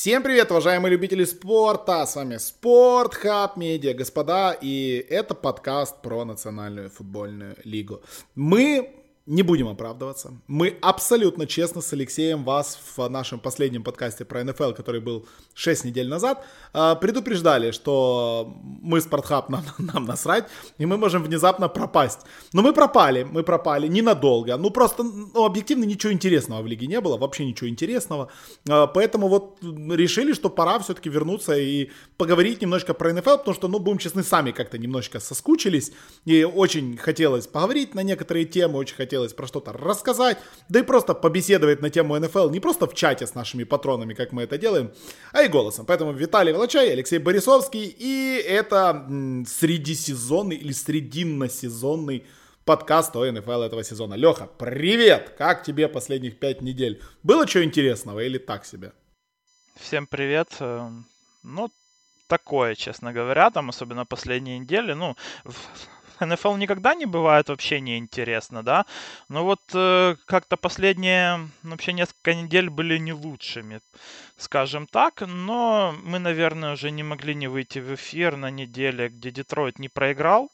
Всем привет, уважаемые любители спорта! С вами Спорт Хаб Медиа, господа, и это подкаст про Национальную футбольную лигу. Мы не будем оправдываться. Мы абсолютно честно с Алексеем вас в нашем последнем подкасте про НФЛ, который был 6 недель назад, а, предупреждали, что мы Спортхаб, нам, нам насрать, и мы можем внезапно пропасть. Но мы пропали, мы пропали ненадолго. Ну просто, ну, объективно ничего интересного в лиге не было, вообще ничего интересного. А, поэтому вот решили, что пора все-таки вернуться и поговорить немножко про НФЛ, потому что, ну, будем честны, сами как-то немножечко соскучились, и очень хотелось поговорить на некоторые темы, очень хотелось хотелось про что-то рассказать, да и просто побеседовать на тему НФЛ, не просто в чате с нашими патронами, как мы это делаем, а и голосом. Поэтому Виталий Волочай, Алексей Борисовский, и это средисезонный или срединно-сезонный подкаст о НФЛ этого сезона. Леха, привет! Как тебе последних пять недель? Было что интересного или так себе? Всем привет. Эм, ну, такое, честно говоря, там особенно последние недели. Ну, НФЛ никогда не бывает вообще неинтересно, да. Но вот э, как-то последние вообще несколько недель были не лучшими, скажем так. Но мы, наверное, уже не могли не выйти в эфир на неделе, где Детройт не проиграл,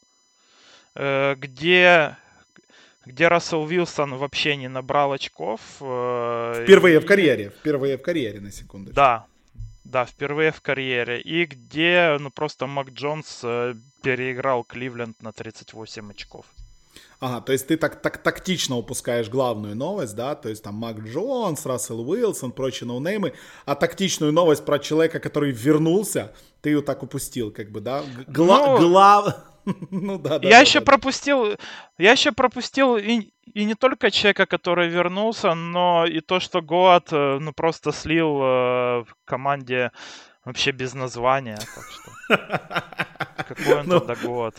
э, где где Рассел Вилсон вообще не набрал очков. Э, впервые и... в карьере, впервые в карьере, на секунду. Да, да, впервые в карьере. И где, ну, просто Мак Джонс э, переиграл Кливленд на 38 очков. Ага, то есть ты так, так тактично упускаешь главную новость, да, то есть там Мак Джонс, Рассел Уилсон, прочие ноунеймы, а тактичную новость про человека, который вернулся, ты ее так упустил, как бы, да? Гла- ну, глав... ну да, да. Я да, еще да. пропустил, я еще пропустил и, и не только человека, который вернулся, но и то, что Гоат, э, ну просто слил э, команде вообще без названия, так что. Какой он ну, тогда год?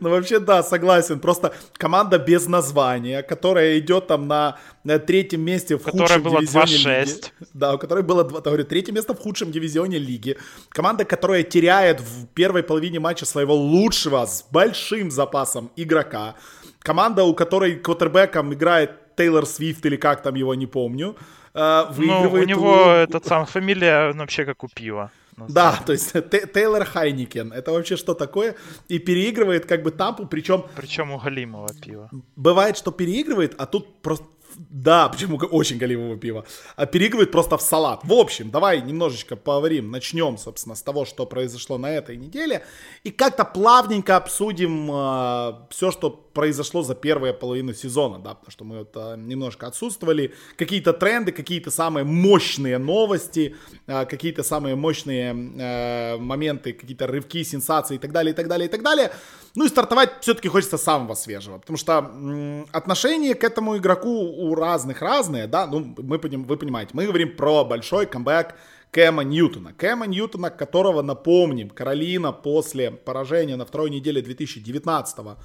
Ну, вообще, да, согласен. Просто команда без названия, которая идет там на, на третьем месте в которая худшем была дивизионе 2-6. лиги. Да, у которой было, говорю, третье место в худшем дивизионе лиги. Команда, которая теряет в первой половине матча своего лучшего с большим запасом игрока. Команда, у которой квотербеком играет Тейлор Свифт или как там его, не помню. Выигрывает ну, у него у... этот сам фамилия вообще как у пива. Да, то есть Тейлор Хайникен. Это вообще что такое? И переигрывает как бы Тампу, причем... Причем у голимого пива. Бывает, что переигрывает, а тут просто да, почему очень голимого пива. А переигрывает просто в салат. В общем, давай немножечко поговорим. Начнем, собственно, с того, что произошло на этой неделе. И как-то плавненько обсудим э, все, что произошло за первую половину сезона, да, потому что мы вот, э, немножко отсутствовали. Какие-то тренды, какие-то самые мощные новости, э, какие-то самые мощные э, моменты, какие-то рывки, сенсации и так далее, и так далее, и так далее. Ну и стартовать все-таки хочется самого свежего, потому что м, отношение к этому игроку у разных разные, да, ну мы, вы понимаете, мы говорим про большой камбэк Кэма Ньютона. Кэма Ньютона, которого, напомним, Каролина после поражения на второй неделе 2019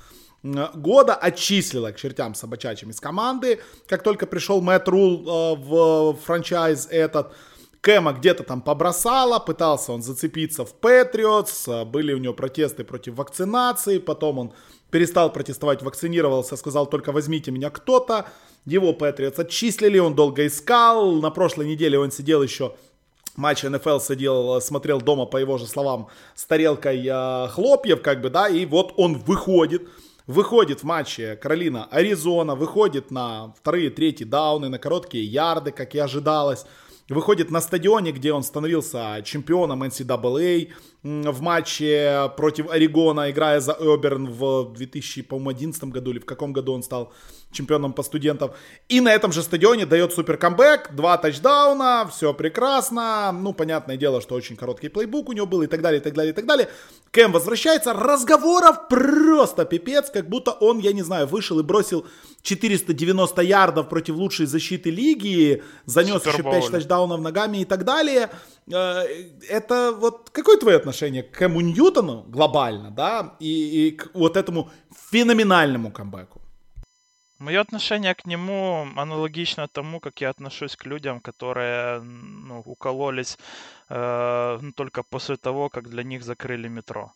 года отчислила к чертям собачачьим из команды. Как только пришел Мэтт Рул э, в франчайз этот, Кэма где-то там побросала, пытался он зацепиться в Патриотс, были у него протесты против вакцинации, потом он перестал протестовать, вакцинировался, сказал только возьмите меня кто-то, его Патриотс отчислили, он долго искал, на прошлой неделе он сидел еще матч НФЛ сидел, смотрел дома, по его же словам, с тарелкой э, хлопьев, как бы, да, и вот он выходит, выходит в матче Каролина Аризона, выходит на вторые, третьи дауны, на короткие ярды, как и ожидалось, выходит на стадионе, где он становился чемпионом NCAA в матче против Орегона, играя за Оберн в 2011 году или в каком году он стал чемпионом по студентам. И на этом же стадионе дает супер камбэк, два тачдауна, все прекрасно. Ну, понятное дело, что очень короткий плейбук у него был и так далее, и так далее, и так далее. Кэм возвращается, разговоров просто пипец, как будто он, я не знаю, вышел и бросил 490 ярдов против лучшей защиты лиги, занес еще 5 тачдаунов ногами и так далее. Э, это вот какое твое отношение к Кэму Ньютону глобально, да, и, и к вот этому феноменальному камбэку? Мое отношение к нему аналогично тому, как я отношусь к людям, которые ну, укололись э, ну, только после того, как для них закрыли метро.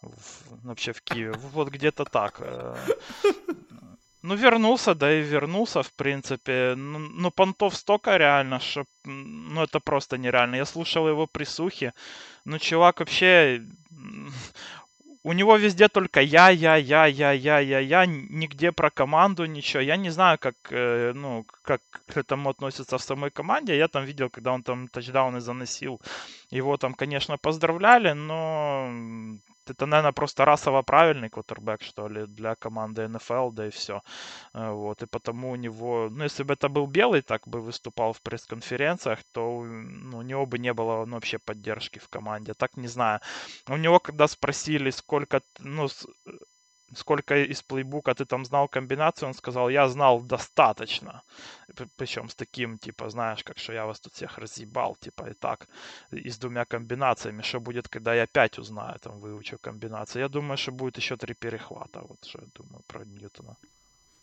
В, вообще в Киеве. Вот где-то так. Ну, вернулся, да и вернулся, в принципе. Ну, ну понтов столько реально, что... Ну, это просто нереально. Я слушал его присухи. Ну, чувак вообще... У него везде только я, я, я, я, я, я, я, нигде про команду ничего. Я не знаю, как, э, ну, как к этому относится в самой команде. Я там видел, когда он там тачдауны заносил. Его там, конечно, поздравляли, но это, наверное, просто расово правильный квотербек, что ли, для команды НФЛ, да и все. Э, вот, и потому у него, ну, если бы это был белый, так бы выступал в пресс-конференциях, то ну, у него бы не было ну, вообще поддержки в команде. Так не знаю. У него, когда спросили, сколько, ну, сколько из плейбука ты там знал комбинацию, он сказал, я знал достаточно. Причем с таким, типа, знаешь, как что я вас тут всех разъебал, типа, и так, и с двумя комбинациями. Что будет, когда я опять узнаю, там, выучу комбинации. Я думаю, что будет еще три перехвата, вот что я думаю про Ньютона.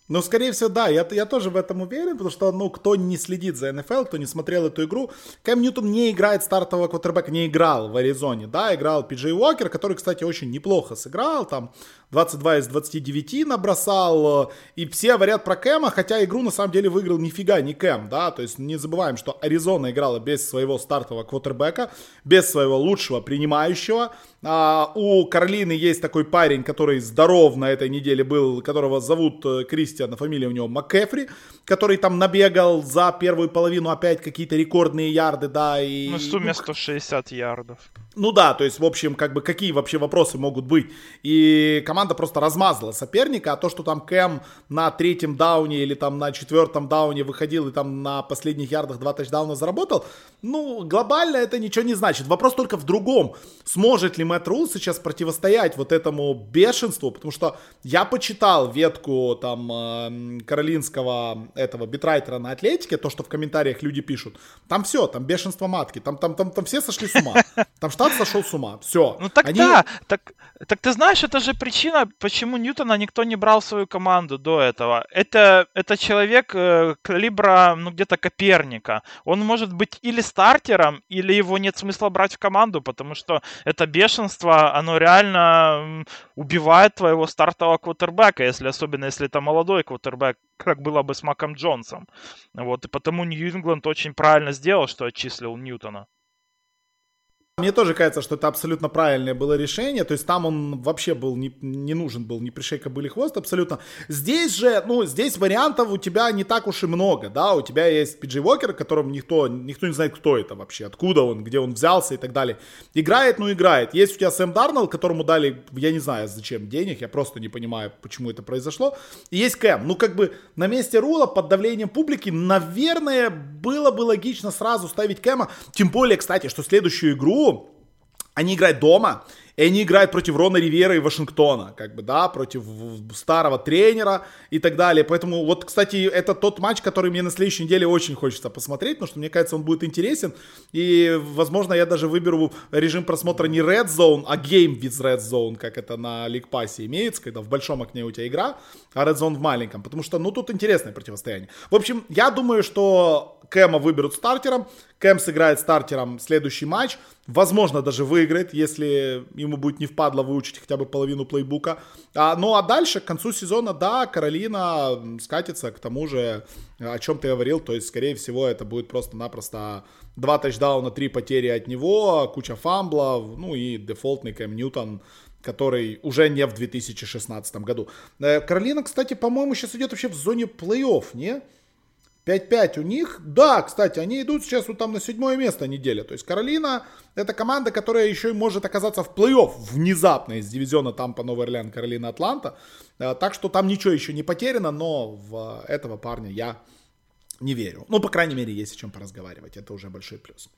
Ну, скорее всего, да, я, я тоже в этом уверен, потому что, ну, кто не следит за НФЛ, кто не смотрел эту игру, Кэм Ньютон не играет стартового квотербека, не играл в Аризоне, да, играл Пиджей Уокер, который, кстати, очень неплохо сыграл, там, 22 из 29 набросал, э, и все говорят про Кэма, хотя игру на самом деле выиграл нифига не Кэм, да, то есть не забываем, что Аризона играла без своего стартового квотербека, без своего лучшего принимающего, а, у Каролины есть такой парень, который здоров на этой неделе был, которого зовут э, Кристиан, а фамилия у него МакКефри, который там набегал за первую половину опять какие-то рекордные ярды, да, и... Ну, в сумме 160 ярдов. Ну да, то есть, в общем, как бы какие вообще вопросы могут быть. И команда просто размазала соперника, а то, что там Кэм на третьем дауне или там на четвертом дауне выходил и там на последних ярдах два тачдауна заработал, ну, глобально это ничего не значит. Вопрос только в другом. Сможет ли Мэтт Рул сейчас противостоять вот этому бешенству? Потому что я почитал ветку там э, каролинского этого битрайтера на Атлетике, то, что в комментариях люди пишут. Там все, там бешенство матки, там, там, там, там все сошли с ума. Там штат сошел с ума. Все. Ну так Они... да, так, так ты знаешь, это же причина, почему Ньютона никто не брал в свою команду до этого. Это, это человек э, калибра, ну где-то Коперника. Он может быть или стартером, или его нет смысла брать в команду, потому что это бешенство, оно реально убивает твоего стартового квотербека, если, особенно если это молодой квотербек, как было бы с Маком Джонсом. Вот, и потому Нью-Ингланд очень правильно сделал, что отчислил Ньютона. Мне тоже кажется, что это абсолютно правильное было решение. То есть там он вообще был не, не нужен был ни пришей кобыли хвост абсолютно. Здесь же, ну, здесь вариантов у тебя не так уж и много, да. У тебя есть Пиджей Уокер, которым никто, никто не знает, кто это вообще, откуда он, где он взялся и так далее. Играет, ну, играет. Есть у тебя Сэм Дарнелл, которому дали, я не знаю, зачем денег, я просто не понимаю, почему это произошло. И есть Кэм. Ну, как бы на месте Рула под давлением публики, наверное, было бы логично сразу ставить Кэма. Тем более, кстати, что следующую игру они играют дома, и они играют против Рона Ривера и Вашингтона, как бы, да, против старого тренера и так далее. Поэтому вот, кстати, это тот матч, который мне на следующей неделе очень хочется посмотреть, потому что мне кажется, он будет интересен. И, возможно, я даже выберу режим просмотра не Red Zone, а Game with Red Zone, как это на League Pass имеется, когда в большом окне у тебя игра, а Red Zone в маленьком. Потому что, ну, тут интересное противостояние. В общем, я думаю, что Кэма выберут стартером. Кэм сыграет стартером следующий матч. Возможно, даже выиграет, если ему будет не впадло выучить хотя бы половину плейбука. А, ну а дальше, к концу сезона, да, Каролина скатится к тому же, о чем ты говорил. То есть, скорее всего, это будет просто-напросто два тачдауна, три потери от него, куча фамблов, ну и дефолтный Кэм Ньютон который уже не в 2016 году. Э, Каролина, кстати, по-моему, сейчас идет вообще в зоне плей-офф, не? 5-5 у них. Да, кстати, они идут сейчас вот там на седьмое место неделя. То есть Каролина это команда, которая еще и может оказаться в плей-офф внезапно из дивизиона Тампа, Новый Орлеан, Каролина, Атланта. Э, так что там ничего еще не потеряно, но в этого парня я не верю. Ну, по крайней мере, есть о чем поразговаривать. Это уже большой плюс.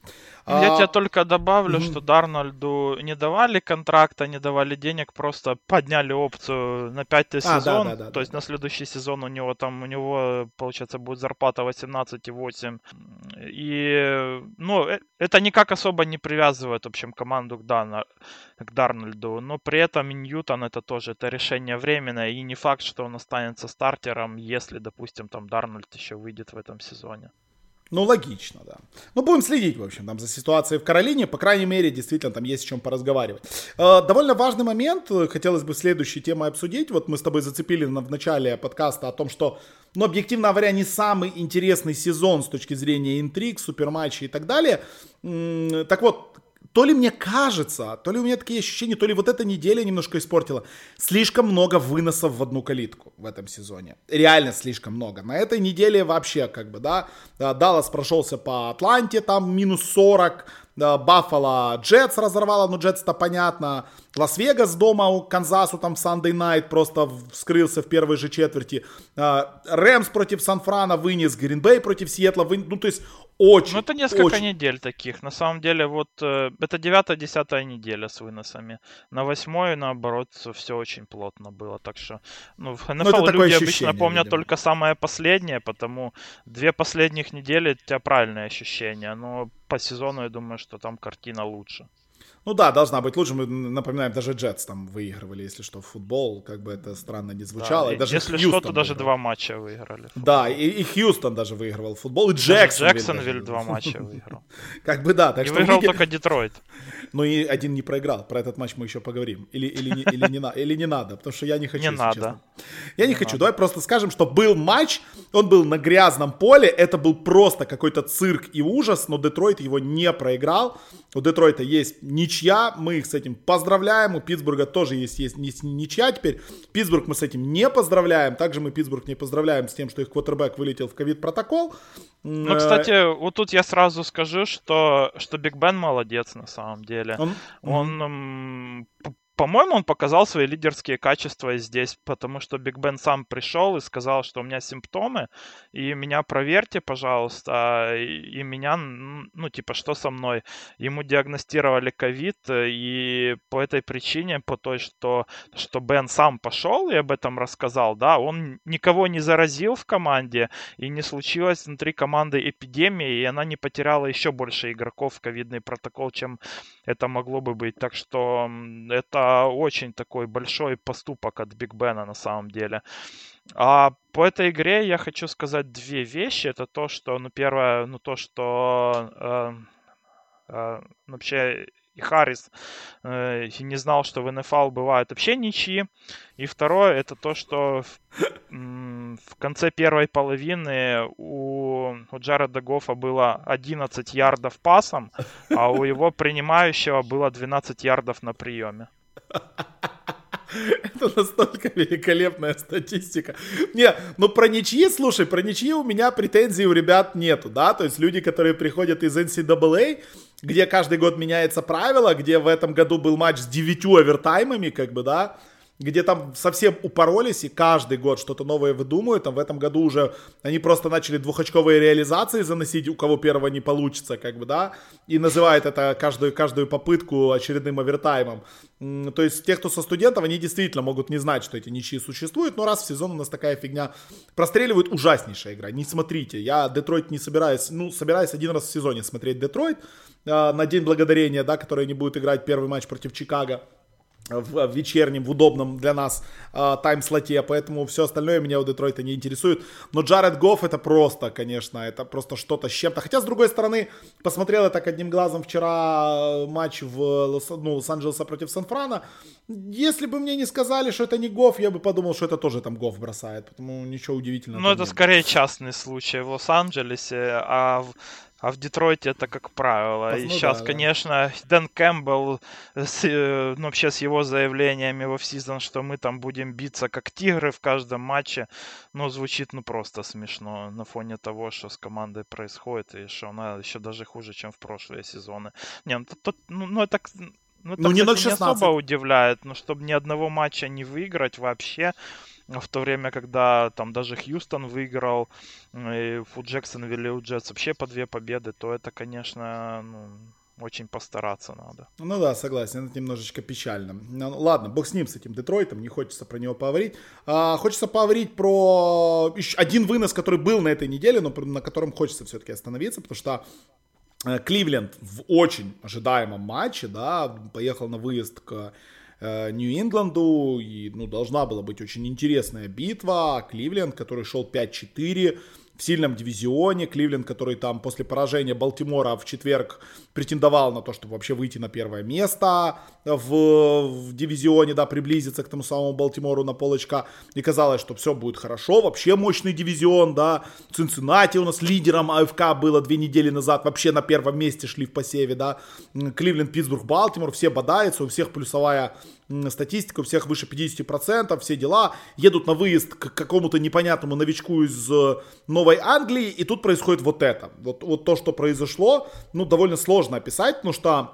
Я а... тебе только добавлю, mm-hmm. что Дарнольду не давали контракта, не давали денег, просто подняли опцию на пятый а, сезон. Да, да, да, то есть да. на следующий сезон у него там, у него, получается, будет зарплата 18,8. И, ну, э, это никак особо не привязывает, в общем, команду к, Дан... к Дарнольду. Но при этом Ньютон это тоже, это решение временное. И не факт, что он останется стартером, если, допустим, там Дарнольд еще выйдет в этом сезоне. Ну, логично, да. Ну, будем следить, в общем, там за ситуацией в Каролине. По крайней мере, действительно, там есть о чем поразговаривать. Э, довольно важный момент, хотелось бы следующей темой обсудить. Вот мы с тобой зацепили в начале подкаста о том, что, ну, объективно говоря, не самый интересный сезон с точки зрения интриг, суперматчей и так далее. Так вот, то ли мне кажется, то ли у меня такие ощущения, то ли вот эта неделя немножко испортила. Слишком много выносов в одну калитку в этом сезоне. Реально слишком много. На этой неделе вообще как бы, да, Даллас прошелся по Атланте, там минус 40, Баффало Джетс разорвало, ну Джетс-то понятно. Лас-Вегас дома у Канзасу там Sunday Night просто вскрылся в первой же четверти. А, Рэмс против Сан-Франа вынес, Гринбей против Сиэтла вынес. Ну то есть очень, Ну, это несколько очень... недель таких. На самом деле, вот э, это девятая-десятая неделя с выносами. На восьмой, наоборот, все очень плотно было. Так что, ну, в Ну, это такое люди обычно ощущение, помнят видимо. только самое последнее, потому две последних недели у тебя правильное ощущение. Но по сезону, я думаю, что там картина лучше. Ну да, должна быть лучше. Мы напоминаем, даже Джетс там выигрывали, если что, в футбол. Как бы это странно не звучало. Да, и и даже если Хьюстон что, то даже выиграл. два матча выиграли. Да, и, и Хьюстон даже выигрывал футбол, и Даже Джексонвиль. Два матча выиграл. Как бы да, так Не что выиграл только Детройт. Ну и один не проиграл. Про этот матч мы еще поговорим. Или, или, не, или, не, или не надо, потому что я не хочу, Не надо. честно. Я не, хочу. Давай просто скажем, что был матч, он был на грязном поле, это был просто какой-то цирк и ужас, но Детройт его не проиграл. У Детройта есть ничья, мы их с этим поздравляем. У Питтсбурга тоже есть, есть ни- ничья теперь. Питтсбург мы с этим не поздравляем. Также мы Питтсбург не поздравляем с тем, что их квотербек вылетел в ковид-протокол. Ну, кстати, вот тут я сразу скажу, что, что Биг Бен молодец на самом деле. Он- Он, п- по-моему, он показал свои лидерские качества здесь, потому что Биг Бен сам пришел и сказал, что у меня симптомы, и меня проверьте, пожалуйста, и, меня, ну, типа, что со мной? Ему диагностировали ковид, и по этой причине, по той, что, что Бен сам пошел и об этом рассказал, да, он никого не заразил в команде, и не случилось внутри команды эпидемии, и она не потеряла еще больше игроков в ковидный протокол, чем это могло бы быть. Так что м, это очень такой большой поступок от Биг Бена на самом деле. А по этой игре я хочу сказать две вещи. Это то, что, ну, первое, ну, то, что э, э, вообще и Харрис э, не знал, что в НФЛ бывают вообще ничьи. И второе, это то, что в, в конце первой половины у, у Джареда Гофа было 11 ярдов пасом, а у его принимающего было 12 ярдов на приеме. Это настолько великолепная статистика. Не, ну про ничьи, слушай, про ничьи у меня претензий у ребят нету, да, то есть люди, которые приходят из NCAA, где каждый год меняется правило, где в этом году был матч с девятью овертаймами, как бы, да, где там совсем упоролись и каждый год что-то новое выдумывают. Там в этом году уже они просто начали двухочковые реализации заносить, у кого первого не получится, как бы, да, и называют это каждую, каждую попытку очередным овертаймом. То есть те, кто со студентов, они действительно могут не знать, что эти ничьи существуют, но раз в сезон у нас такая фигня простреливают, ужаснейшая игра. Не смотрите, я Детройт не собираюсь, ну, собираюсь один раз в сезоне смотреть Детройт э, на День Благодарения, да, который они будут играть первый матч против Чикаго в вечернем, в удобном для нас э, тайм-слоте, поэтому все остальное меня у Детройта не интересует. Но Джаред Гофф это просто, конечно, это просто что-то с чем-то. Хотя, с другой стороны, посмотрел я так одним глазом вчера матч в Лос- ну, Лос-Анджелеса против Сан-Франа. Если бы мне не сказали, что это не Гофф, я бы подумал, что это тоже там Гофф бросает, потому ничего удивительного. Ну, это скорее частный случай в Лос-Анджелесе, а в, а в Детройте это как правило. И Ну сейчас, да, да. конечно, Дэн Кэмпбелл, с, э, ну, вообще с его заявлениями в офсезон, что мы там будем биться как тигры в каждом матче, ну, звучит ну просто смешно на фоне того, что с командой происходит, и что она еще даже хуже, чем в прошлые сезоны. Не, ну, тут- ну, ну, это... Ну, это, Ну, не кстати, не 0-16. особо удивляет, но чтобы ни одного матча не выиграть вообще, в то время, когда там даже Хьюстон выиграл, и у Джексонвилля и у Джетс вообще по две победы, то это, конечно, ну, очень постараться надо. Ну да, согласен, это немножечко печально. Ну, ладно, бог с ним, с этим Детройтом, не хочется про него поговорить. А, хочется поговорить про еще один вынос, который был на этой неделе, но на котором хочется все-таки остановиться, потому что э, Кливленд в очень ожидаемом матче, да, поехал на выезд к э, Нью-Ингланду, и, ну, должна была быть очень интересная битва. Кливленд, который шел 5-4, в сильном дивизионе. Кливленд, который там после поражения Балтимора в четверг претендовал на то, чтобы вообще выйти на первое место в, в дивизионе, да, приблизиться к тому самому Балтимору на полочка. И казалось, что все будет хорошо, вообще мощный дивизион, да. Цинциннати у нас лидером АФК было две недели назад, вообще на первом месте шли в посеве, да. Кливленд, Питтсбург, Балтимор, все бодаются, у всех плюсовая статистика, у всех выше 50%, все дела, едут на выезд к какому-то непонятному новичку из э, Новой Англии, и тут происходит вот это. Вот, вот то, что произошло, ну, довольно сложно описать, потому что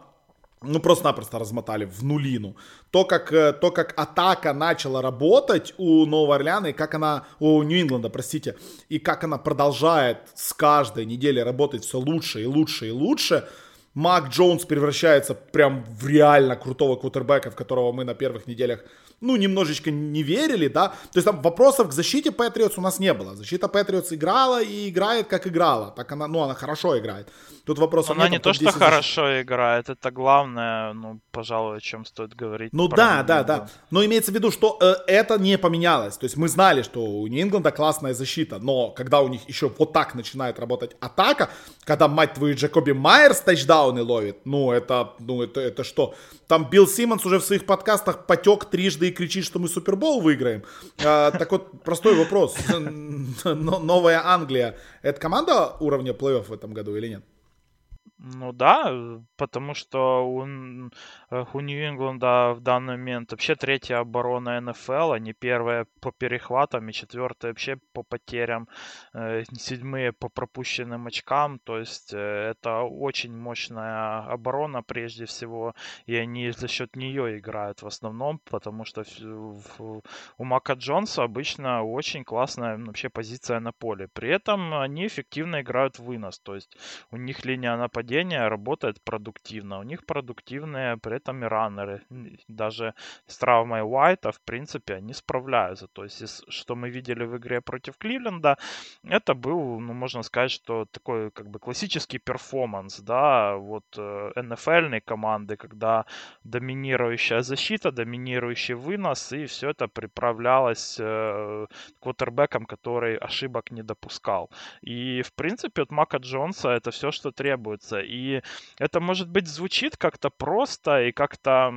ну, просто-напросто размотали в нулину. То как, э, то, как атака начала работать у Нового Орлеана, и как она, у Нью-Ингланда, простите, и как она продолжает с каждой недели работать все лучше и лучше и лучше, Мак Джонс превращается прям в реально крутого квотербека, в которого мы на первых неделях ну, немножечко не верили, да. То есть там вопросов к защите Патриотс у нас не было. Защита Патриотс играла и играет, как играла. Так она, ну, она хорошо играет. Тут вопрос Она не то, что защит... хорошо играет, это главное, ну, пожалуй, о чем стоит говорить. Ну да, да, да. Но имеется в виду, что э, это не поменялось. То есть мы знали, что у Нью-Ингланда классная защита, но когда у них еще вот так начинает работать атака, когда, мать твою, Джекоби Майерс тачдауны ловит, ну, это, ну, это, это что? Там Билл Симмонс уже в своих подкастах потек трижды кричит, что мы Супербол выиграем. А, так вот, простой вопрос. Новая Англия, это команда уровня плей-офф в этом году или нет? Ну да, потому что у, э, у Нью-Ингланда в данный момент вообще третья оборона НФЛ, они первые по перехватам и четвертые вообще по потерям, э, седьмые по пропущенным очкам, то есть э, это очень мощная оборона прежде всего, и они за счет нее играют в основном, потому что у Мака Джонса обычно очень классная вообще позиция на поле. При этом они эффективно играют вынос, то есть у них линия нападения нападение работает продуктивно. У них продуктивные при этом и раннеры. Даже с травмой Уайта, в принципе, они справляются. То есть, что мы видели в игре против Кливленда, это был, ну, можно сказать, что такой как бы классический перформанс, да, вот э, НФЛной команды, когда доминирующая защита, доминирующий вынос, и все это приправлялось э, квотербеком, который ошибок не допускал. И, в принципе, от Мака Джонса это все, что требуется. И это, может быть, звучит как-то просто и как-то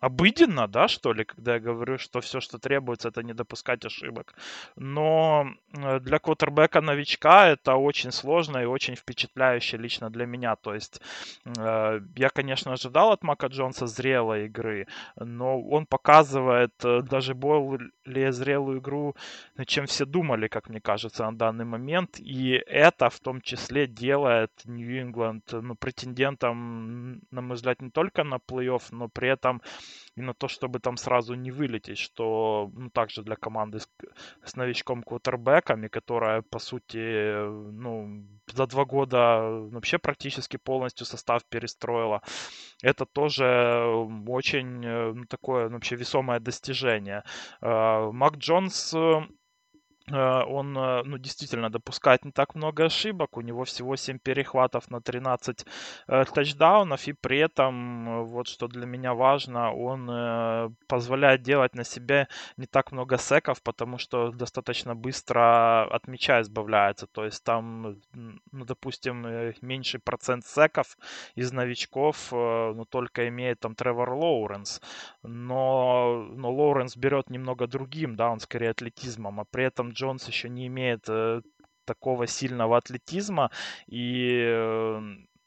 обыденно, да, что ли, когда я говорю, что все, что требуется, это не допускать ошибок. Но э, для квотербека новичка это очень сложно и очень впечатляюще лично для меня. То есть э, я, конечно, ожидал от Мака Джонса зрелой игры, но он показывает э, даже более зрелую игру, чем все думали, как мне кажется, на данный момент. И это в том числе делает Нью-Ингланд ну, претендентом, на мой взгляд, не только на плей-офф, но при этом и на то, чтобы там сразу не вылететь, что ну, также для команды с, с новичком квотербеками, которая, по сути, ну, за два года вообще практически полностью состав перестроила, это тоже очень ну, такое ну, вообще весомое достижение. А, Мак Джонс Э, он, э, ну, действительно допускает не так много ошибок. У него всего 7 перехватов на 13 э, тачдаунов. И при этом, вот что для меня важно, он позволяет делать на себе не так много секов, потому что достаточно быстро от мяча избавляется. То есть там, ну, допустим, меньший процент секов из новичков, ну, только имеет там Тревор Лоуренс. Но, но Лоуренс берет немного другим, да, он скорее атлетизмом, а при этом Джонс еще не имеет э, такого сильного атлетизма и э,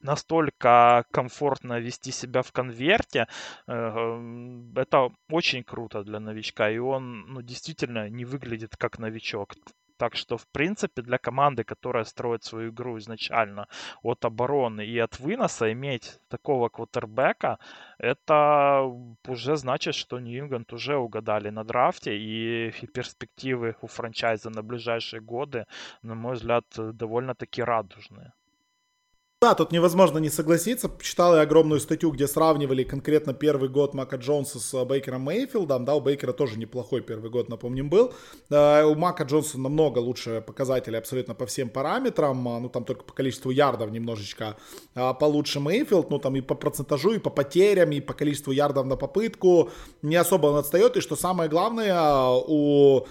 настолько комфортно вести себя в конверте, э, это очень круто для новичка, и он ну, действительно не выглядит как новичок. Так что, в принципе, для команды, которая строит свою игру изначально от обороны и от выноса, иметь такого квотербека, это уже значит, что Нью-Ингланд уже угадали на драфте, и перспективы у франчайза на ближайшие годы, на мой взгляд, довольно-таки радужные. Да, тут невозможно не согласиться. Читал я огромную статью, где сравнивали конкретно первый год Мака Джонса с э, Бейкером Мейфилдом. Да, у Бейкера тоже неплохой первый год, напомним, был. Э, у Мака Джонса намного лучше показатели абсолютно по всем параметрам. А, ну, там только по количеству ярдов немножечко получше Мейфилд. Ну, там и по процентажу, и по потерям, и по количеству ярдов на попытку. Не особо он отстает. И что самое главное, у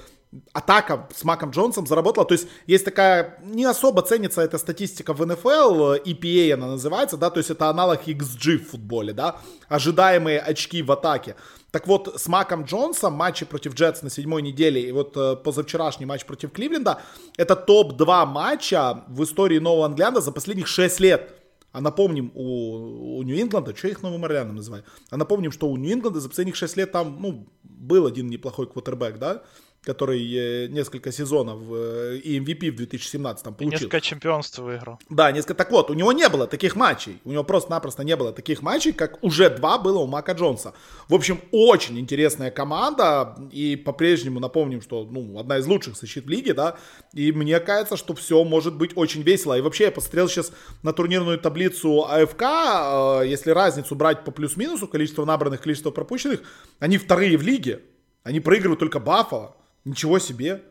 атака с Маком Джонсом заработала. То есть есть такая, не особо ценится эта статистика в НФЛ, EPA она называется, да, то есть это аналог XG в футболе, да, ожидаемые очки в атаке. Так вот, с Маком Джонсом матчи против Джетс на седьмой неделе и вот э, позавчерашний матч против Кливленда, это топ-2 матча в истории Нового Англианда за последних 6 лет. А напомним, у, у Нью-Ингланда, что их Новым Орлеаном называю? А напомним, что у Нью-Ингланда за последних 6 лет там, ну, был один неплохой квотербек, да? Который э, несколько сезонов э, и MVP в 2017 получил. И несколько чемпионств выиграл. Да, несколько. Так вот, у него не было таких матчей. У него просто-напросто не было таких матчей, как уже два было у Мака Джонса. В общем, очень интересная команда. И по-прежнему напомним, что ну, одна из лучших защит в лиге, да. И мне кажется, что все может быть очень весело. И вообще, я посмотрел сейчас на турнирную таблицу АФК. Э, если разницу брать по плюс-минусу, количество набранных, количество пропущенных, они вторые в лиге. Они проигрывают только Баффало. Ничего себе.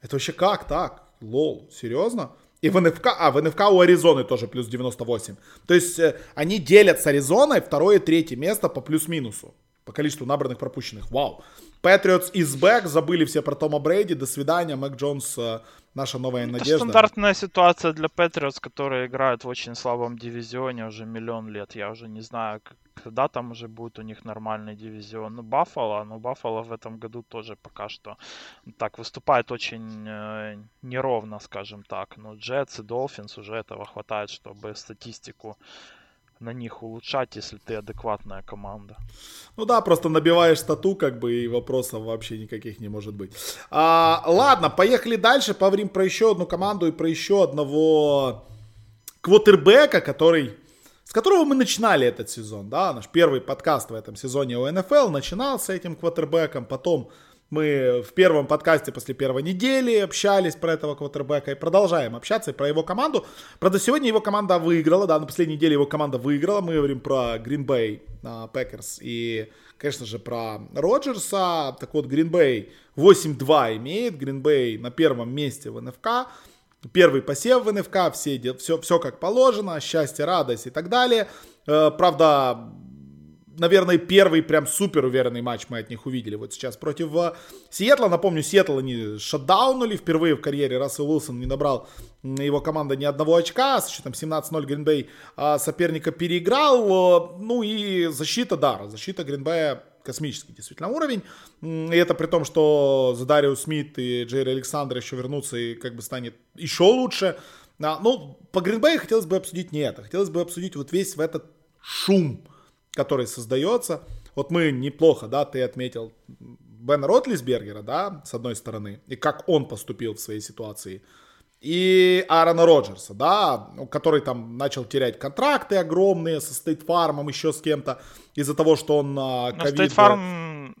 Это вообще как так? Лол, серьезно? И в НФК, а в НФК у Аризоны тоже плюс 98. То есть э, они делят с Аризоной второе и третье место по плюс-минусу. По количеству набранных пропущенных. Вау. Патриотс из бэк, забыли все про Тома Брейди. До свидания, Мэг Джонс э, наша новая надежда. Это стандартная ситуация для Патриотс, которые играют в очень слабом дивизионе уже миллион лет. Я уже не знаю, когда там уже будет у них нормальный дивизион. Ну, Баффало, ну, Баффало в этом году тоже пока что так выступает очень э, неровно, скажем так. Но Джетс и Долфинс уже этого хватает, чтобы статистику на них улучшать, если ты адекватная команда. Ну да, просто набиваешь стату, как бы, и вопросов вообще никаких не может быть. А, ладно, поехали дальше, поговорим про еще одну команду и про еще одного квотербека, который с которого мы начинали этот сезон, да, наш первый подкаст в этом сезоне у НФЛ начинался этим квотербеком, потом мы в первом подкасте после первой недели общались про этого квотербека и продолжаем общаться и про его команду. Правда, сегодня его команда выиграла, да, на последней неделе его команда выиграла. Мы говорим про Green Bay Packers и, конечно же, про Роджерса. Так вот, Green Bay 8-2 имеет. Green Bay на первом месте в НФК. Первый посев в НФК, все, все, все как положено, счастье, радость и так далее. Э, правда, наверное, первый прям супер уверенный матч мы от них увидели вот сейчас против э, Сиэтла. Напомню, Сиэтл они шатдаунули впервые в карьере. Рассел Уилсон не набрал его команда ни одного очка. С счетом 17-0 Гринбей соперника переиграл. Ну и защита, да, защита Гринбея космический действительно уровень. И это при том, что Задариус Смит и Джерри Александр еще вернутся и как бы станет еще лучше. А, ну, по Гринбею хотелось бы обсудить не это. Хотелось бы обсудить вот весь в этот шум, который создается. Вот мы неплохо, да, ты отметил Бена Ротлисбергера, да, с одной стороны, и как он поступил в своей ситуации. И Аарона Роджерса, да, который там начал терять контракты огромные со State Farm, еще с кем-то, из-за того, что он COVID... Но State Farm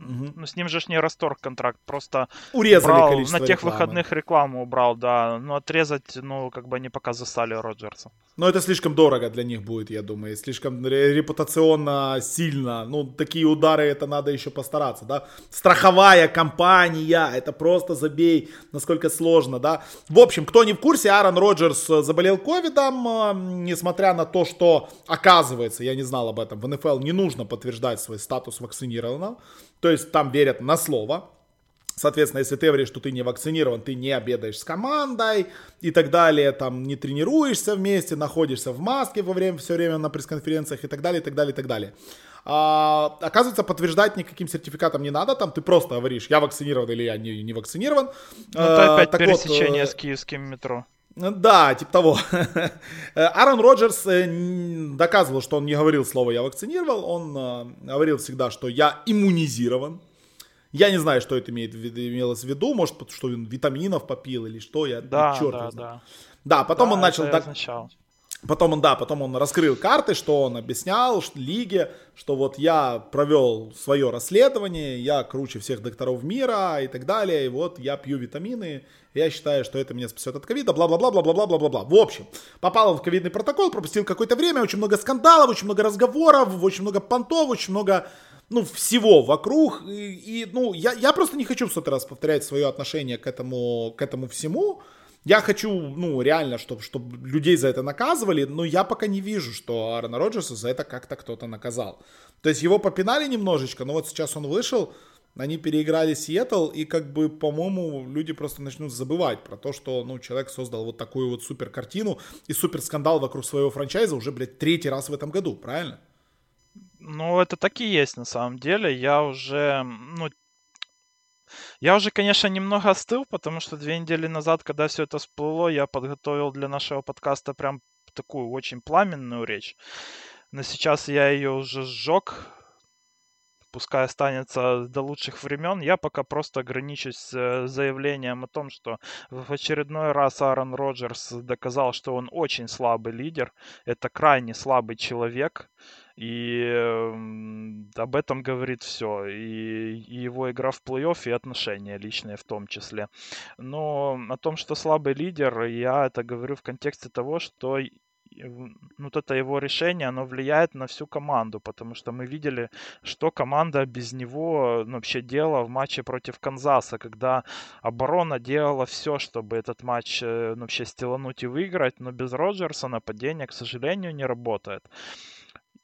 Угу. Ну, с ним же ж не расторг контракт, просто Урезали количество на тех рекламы. выходных рекламу убрал, да. Но отрезать, ну, как бы они пока застали Роджерса. Но это слишком дорого для них будет, я думаю. Слишком репутационно сильно. Ну, такие удары, это надо еще постараться, да. Страховая компания, это просто забей, насколько сложно, да. В общем, кто не в курсе, Аарон Роджерс заболел ковидом, а, несмотря на то, что, оказывается, я не знал об этом, в НФЛ не нужно подтверждать свой статус вакцинированного. То есть там верят на слово. Соответственно, если ты говоришь, что ты не вакцинирован, ты не обедаешь с командой и так далее, там не тренируешься вместе, находишься в маске во время, все время на пресс-конференциях и так далее, и так далее, и так далее. А, оказывается, подтверждать никаким сертификатом не надо, там ты просто говоришь, я вакцинирован или я не, не вакцинирован. Ну, это опять а, пересечение вот, с киевским метро. Да, типа того. Аарон Роджерс э, доказывал, что он не говорил слово «я вакцинировал», он э, говорил всегда, что «я иммунизирован». Я не знаю, что это имеет, имелось в виду, может, что он витаминов попил или что, я да, черт да, да. Да, потом да, он начал... Означало. Потом он, да, потом он раскрыл карты, что он объяснял что, лиге, что вот я провел свое расследование, я круче всех докторов мира и так далее, и вот я пью витамины, я считаю, что это меня спасет от ковида, бла-бла-бла-бла-бла-бла-бла-бла. В общем, попал в ковидный протокол, пропустил какое-то время, очень много скандалов, очень много разговоров, очень много понтов, очень много ну, всего вокруг. И, и ну, я, я просто не хочу в сотый раз повторять свое отношение к этому, к этому всему. Я хочу, ну, реально, чтобы, чтобы людей за это наказывали, но я пока не вижу, что Аарона Роджерса за это как-то кто-то наказал. То есть его попинали немножечко, но вот сейчас он вышел, они переиграли Сиэтл, и как бы, по-моему, люди просто начнут забывать про то, что, ну, человек создал вот такую вот супер картину и супер скандал вокруг своего франчайза уже, блядь, третий раз в этом году, правильно? Ну, это так и есть на самом деле. Я уже, ну, я уже, конечно, немного остыл, потому что две недели назад, когда все это всплыло, я подготовил для нашего подкаста прям такую очень пламенную речь. Но сейчас я ее уже сжег, пускай останется до лучших времен. Я пока просто ограничусь э, заявлением о том, что в очередной раз Аарон Роджерс доказал, что он очень слабый лидер. Это крайне слабый человек. И об этом говорит все. И, и его игра в плей-офф, и отношения личные в том числе. Но о том, что слабый лидер, я это говорю в контексте того, что ну, вот это его решение, оно влияет на всю команду, потому что мы видели, что команда без него ну, вообще делала в матче против Канзаса, когда оборона делала все, чтобы этот матч э, ну, вообще стелануть и выиграть, но без Роджерса нападение, к сожалению, не работает.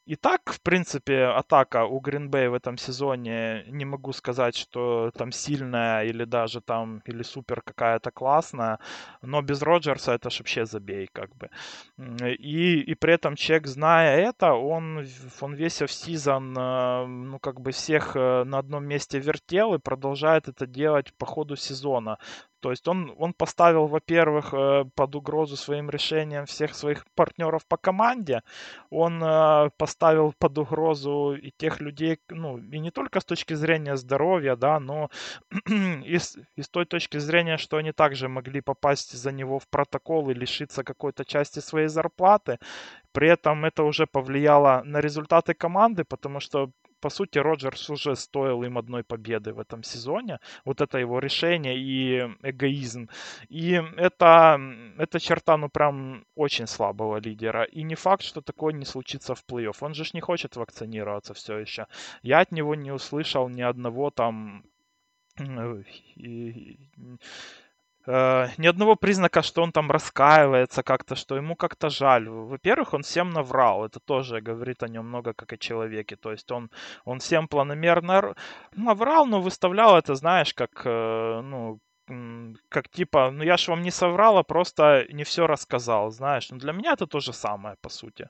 И так, в принципе, атака у Гринбей в этом сезоне, не могу сказать, что там сильная или даже там, или супер какая-то классная, но без Роджерса это ж вообще забей, как бы. И, и при этом человек, зная это, он, он весь сезон, э, ну, как бы всех э, на одном месте вертел и продолжает это делать по ходу сезона. То есть он, он поставил, во-первых, э, под угрозу своим решением всех своих партнеров по команде. Он э, поставил под угрозу и тех людей, ну, и не только с точки зрения здоровья, да, но и с, и с той точки зрения, что они также могли попасть за него в протокол и лишиться какой-то части своей зарплаты. При этом это уже повлияло на результаты команды, потому что по сути, Роджерс уже стоил им одной победы в этом сезоне. Вот это его решение и эгоизм. И это, это черта, ну, прям очень слабого лидера. И не факт, что такое не случится в плей-офф. Он же не хочет вакцинироваться все еще. Я от него не услышал ни одного там э, ни одного признака, что он там раскаивается как-то, что ему как-то жаль. Во-первых, он всем наврал. Это тоже говорит о нем много как о человеке. То есть он, он всем планомерно наврал, но выставлял это, знаешь, как, э, ну, как типа, ну я ж вам не соврал, а просто не все рассказал, знаешь. Ну для меня это то же самое, по сути.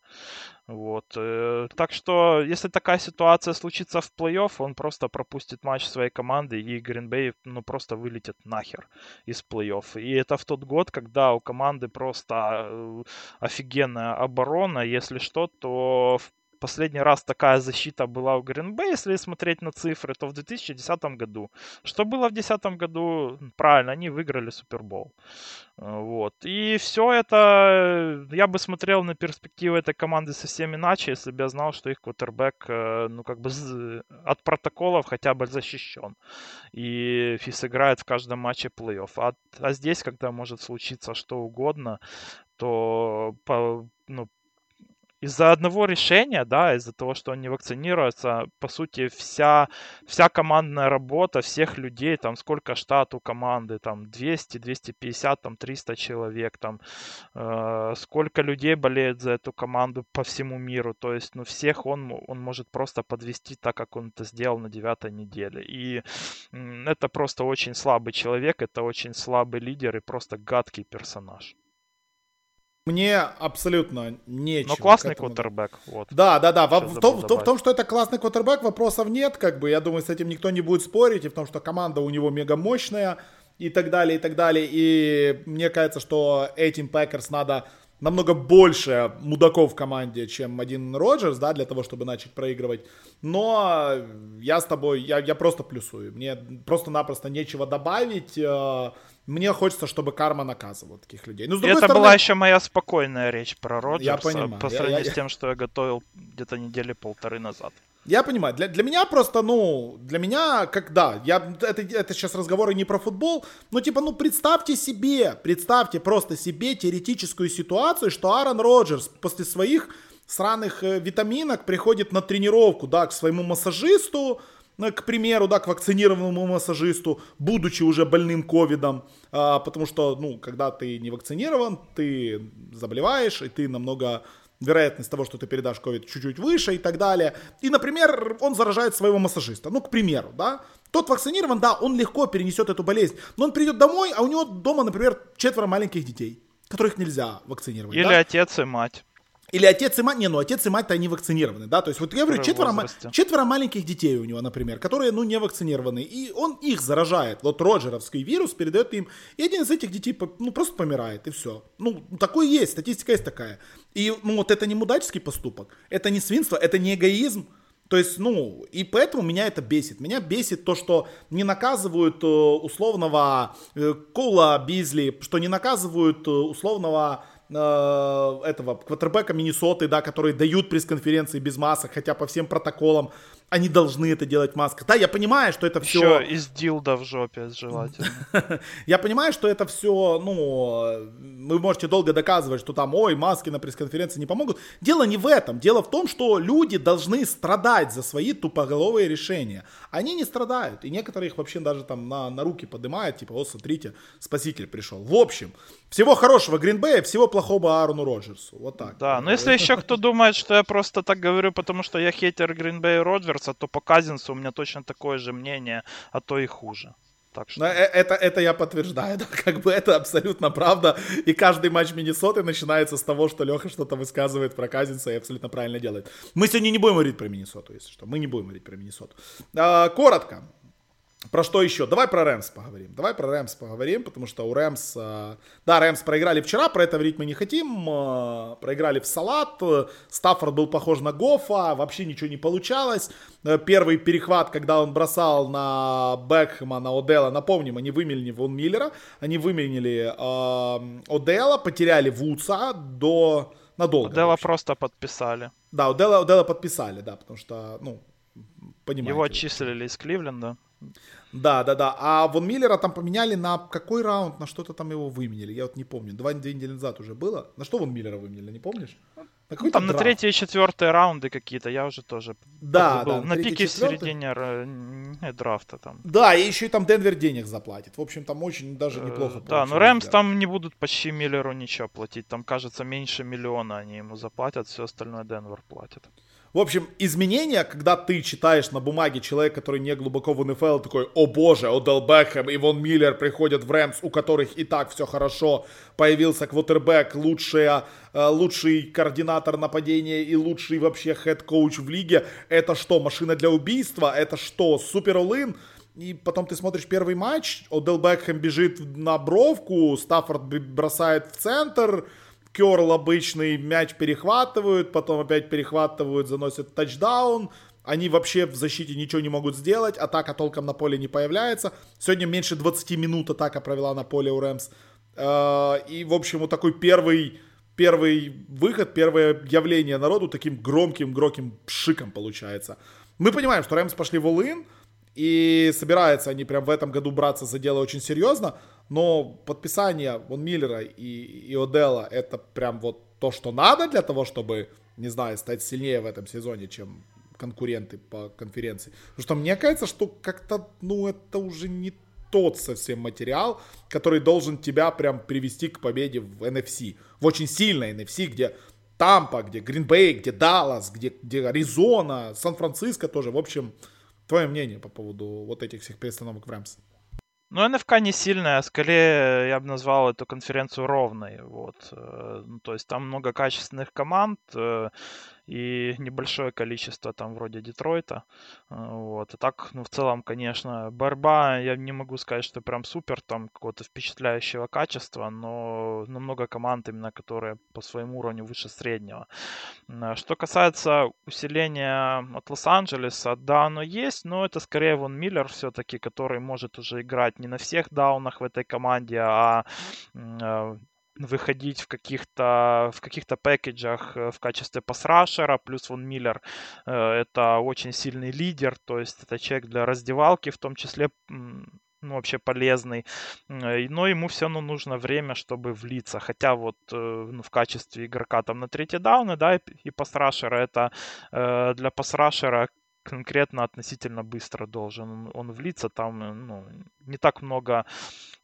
Вот. Э, так что, если такая ситуация случится в плей-офф, он просто пропустит матч своей команды, и Гринбей, ну, просто вылетит нахер из плей-офф. И это в тот год, когда у команды просто э, офигенная оборона. Если что, то в Последний раз такая защита была у Гринбей, если смотреть на цифры, то в 2010 году. Что было в 2010 году? Правильно, они выиграли Супербол. Э, вот. И все это, я бы смотрел на перспективы этой команды совсем иначе, если бы я знал, что их квотербек, э, ну, как бы от протоколов хотя бы защищен. И сыграет в каждом матче плей-офф. А, а здесь, когда может случиться что угодно, то по, ну, из-за одного решения, да, из-за того, что он не вакцинируется, по сути, вся, вся командная работа всех людей, там, сколько штат у команды, там, 200, 250, там, 300 человек, там, э, сколько людей болеет за эту команду по всему миру, то есть, ну, всех он, он может просто подвести так, как он это сделал на девятой неделе. И это просто очень слабый человек, это очень слабый лидер и просто гадкий персонаж. Мне абсолютно нечего. Но классный квотербек. Вот. Да, да, да. В, в, том, в, в том, что это классный квотербек, вопросов нет. Как бы, я думаю, с этим никто не будет спорить. И в том, что команда у него мега мощная и так далее, и так далее. И мне кажется, что этим Пекерс надо намного больше мудаков в команде, чем один Роджерс, да, для того, чтобы начать проигрывать. Но я с тобой, я, я просто плюсую. Мне просто-напросто нечего добавить. Э, мне хочется, чтобы карма наказывала таких людей. Ну, это стороны... была еще моя спокойная речь про Роджерса я понимаю. по сравнению я, я... с тем, что я готовил где-то недели полторы назад. Я понимаю. Для, для меня просто, ну, для меня, когда, я, это, это сейчас разговоры не про футбол, но типа, ну, представьте себе, представьте просто себе теоретическую ситуацию, что Аарон Роджерс после своих сраных э, витаминок приходит на тренировку, да, к своему массажисту, ну, к примеру, да, к вакцинированному массажисту, будучи уже больным ковидом, а, потому что, ну, когда ты не вакцинирован, ты заболеваешь, и ты намного вероятность того, что ты передашь ковид чуть-чуть выше и так далее. И, например, он заражает своего массажиста. Ну, к примеру, да. Тот вакцинирован, да, он легко перенесет эту болезнь, но он придет домой, а у него дома, например, четверо маленьких детей, которых нельзя вакцинировать. Или да? отец и мать. Или отец и мать, не, ну отец и мать-то они вакцинированы, да, то есть вот я говорю, четверо, четверо маленьких детей у него, например, которые, ну, не вакцинированы, и он их заражает, вот роджеровский вирус передает им, и один из этих детей, ну, просто помирает, и все. Ну, такое есть, статистика есть такая. И, ну, вот это не мудаческий поступок, это не свинство, это не эгоизм, то есть, ну, и поэтому меня это бесит. Меня бесит то, что не наказывают э, условного э, Кола Бизли, что не наказывают э, условного этого квотербека Миннесоты, да, которые дают пресс-конференции без масок, хотя по всем протоколам они должны это делать в масках. Да, я понимаю, что это все... Еще из дилда в жопе желательно. я понимаю, что это все, ну, вы можете долго доказывать, что там, ой, маски на пресс-конференции не помогут. Дело не в этом. Дело в том, что люди должны страдать за свои тупоголовые решения. Они не страдают. И некоторые их вообще даже там на, на руки поднимают, типа, вот смотрите, спаситель пришел. В общем, всего хорошего Гринбея, всего плохого Аарону Роджерсу. Вот так. Да, но если еще кто думает, что я просто так говорю, потому что я хейтер Гринбея Роджерса, то по Казинсу у меня точно такое же мнение, а то и хуже. Так что... Э, это, это я подтверждаю, да, как бы это абсолютно правда. И каждый матч Миннесоты начинается с того, что Леха что-то высказывает про Казинца и абсолютно правильно делает. Мы сегодня не будем говорить про Миннесоту, если что. Мы не будем говорить про Миннесоту. А, коротко. Про что еще? Давай про Рэмс поговорим. Давай про Рэмс поговорим, потому что у Рэмс... Да, Рэмс проиграли вчера, про это говорить мы не хотим. А, проиграли в салат. Стаффорд был похож на Гофа, вообще ничего не получалось. Первый перехват, когда он бросал на Бекхэма, на Одела, напомним, они выменили Вон Миллера, они выменили э, Одела, потеряли Вудса до... Надолго. Одела просто подписали. Да, Одела, Одела подписали, да, потому что, ну, понимаете. Его отчислили из Кливленда. Да, да, да. А Вон Миллера там поменяли на какой раунд, на что-то там его выменили. Я вот не помню. Два, две недели назад уже было. На что Вон Миллера выменили, не помнишь? На ну, там на третьи и четвертые раунды какие-то, я уже тоже да, да, на пике середине э, драфта там. Да, и еще и там Денвер денег заплатит. В общем, там очень даже неплохо. Да, но Рэмс там не будут почти Миллеру ничего платить. Там, кажется, меньше миллиона они ему заплатят, все остальное Денвер платит. В общем, изменения, когда ты читаешь на бумаге человек, который не глубоко в НФЛ, такой, о боже, Одел Бекхэм и Вон Миллер приходят в Рэмс, у которых и так все хорошо, появился квотербек, лучшая, э, лучший координатор нападения и лучший вообще head coach в лиге. Это что, машина для убийства? Это что, супер all-in? И потом ты смотришь первый матч, Одел Бекхэм бежит на бровку, Стаффорд бросает в центр, Керл обычный мяч перехватывают, потом опять перехватывают, заносят тачдаун. Они вообще в защите ничего не могут сделать. Атака толком на поле не появляется. Сегодня меньше 20 минут атака провела на поле у Рэмс. Э, и, в общем, вот такой первый, первый выход, первое явление народу таким громким, громким шиком получается. Мы понимаем, что Рэмс пошли в all и собираются они прям в этом году браться за дело очень серьезно. Но подписание Вон Миллера и, и Одела это прям вот то, что надо для того, чтобы, не знаю, стать сильнее в этом сезоне, чем конкуренты по конференции. Потому что мне кажется, что как-то, ну, это уже не тот совсем материал, который должен тебя прям привести к победе в NFC. В очень сильной NFC, где Тампа, где Гринбей, где Даллас, где, где Аризона, Сан-Франциско тоже. В общем, твое мнение по поводу вот этих всех перестановок в Рэмс? Ну, НФК не сильная, а скорее я бы назвал эту конференцию ровной. Вот. Э, ну, то есть там много качественных команд, э, и небольшое количество там вроде Детройта. А, вот. И так, ну, в целом, конечно, борьба, я не могу сказать, что прям супер, там, какого-то впечатляющего качества, но много команд именно, которые по своему уровню выше среднего. А, что касается усиления от Лос-Анджелеса, да, оно есть, но это скорее Вон Миллер все-таки, который может уже играть не на всех даунах в этой команде, а, а выходить в каких-то в каких-то пэкэджах э, в качестве пасрашера, плюс Вон Миллер э, это очень сильный лидер, то есть это человек для раздевалки в том числе ну, вообще полезный. Э, но ему все равно нужно время, чтобы влиться. Хотя вот ну, в качестве игрока там на третий дауны, да, и, и пасрашера это для пасрашера конкретно относительно быстро должен он влиться. Там ну, не так много,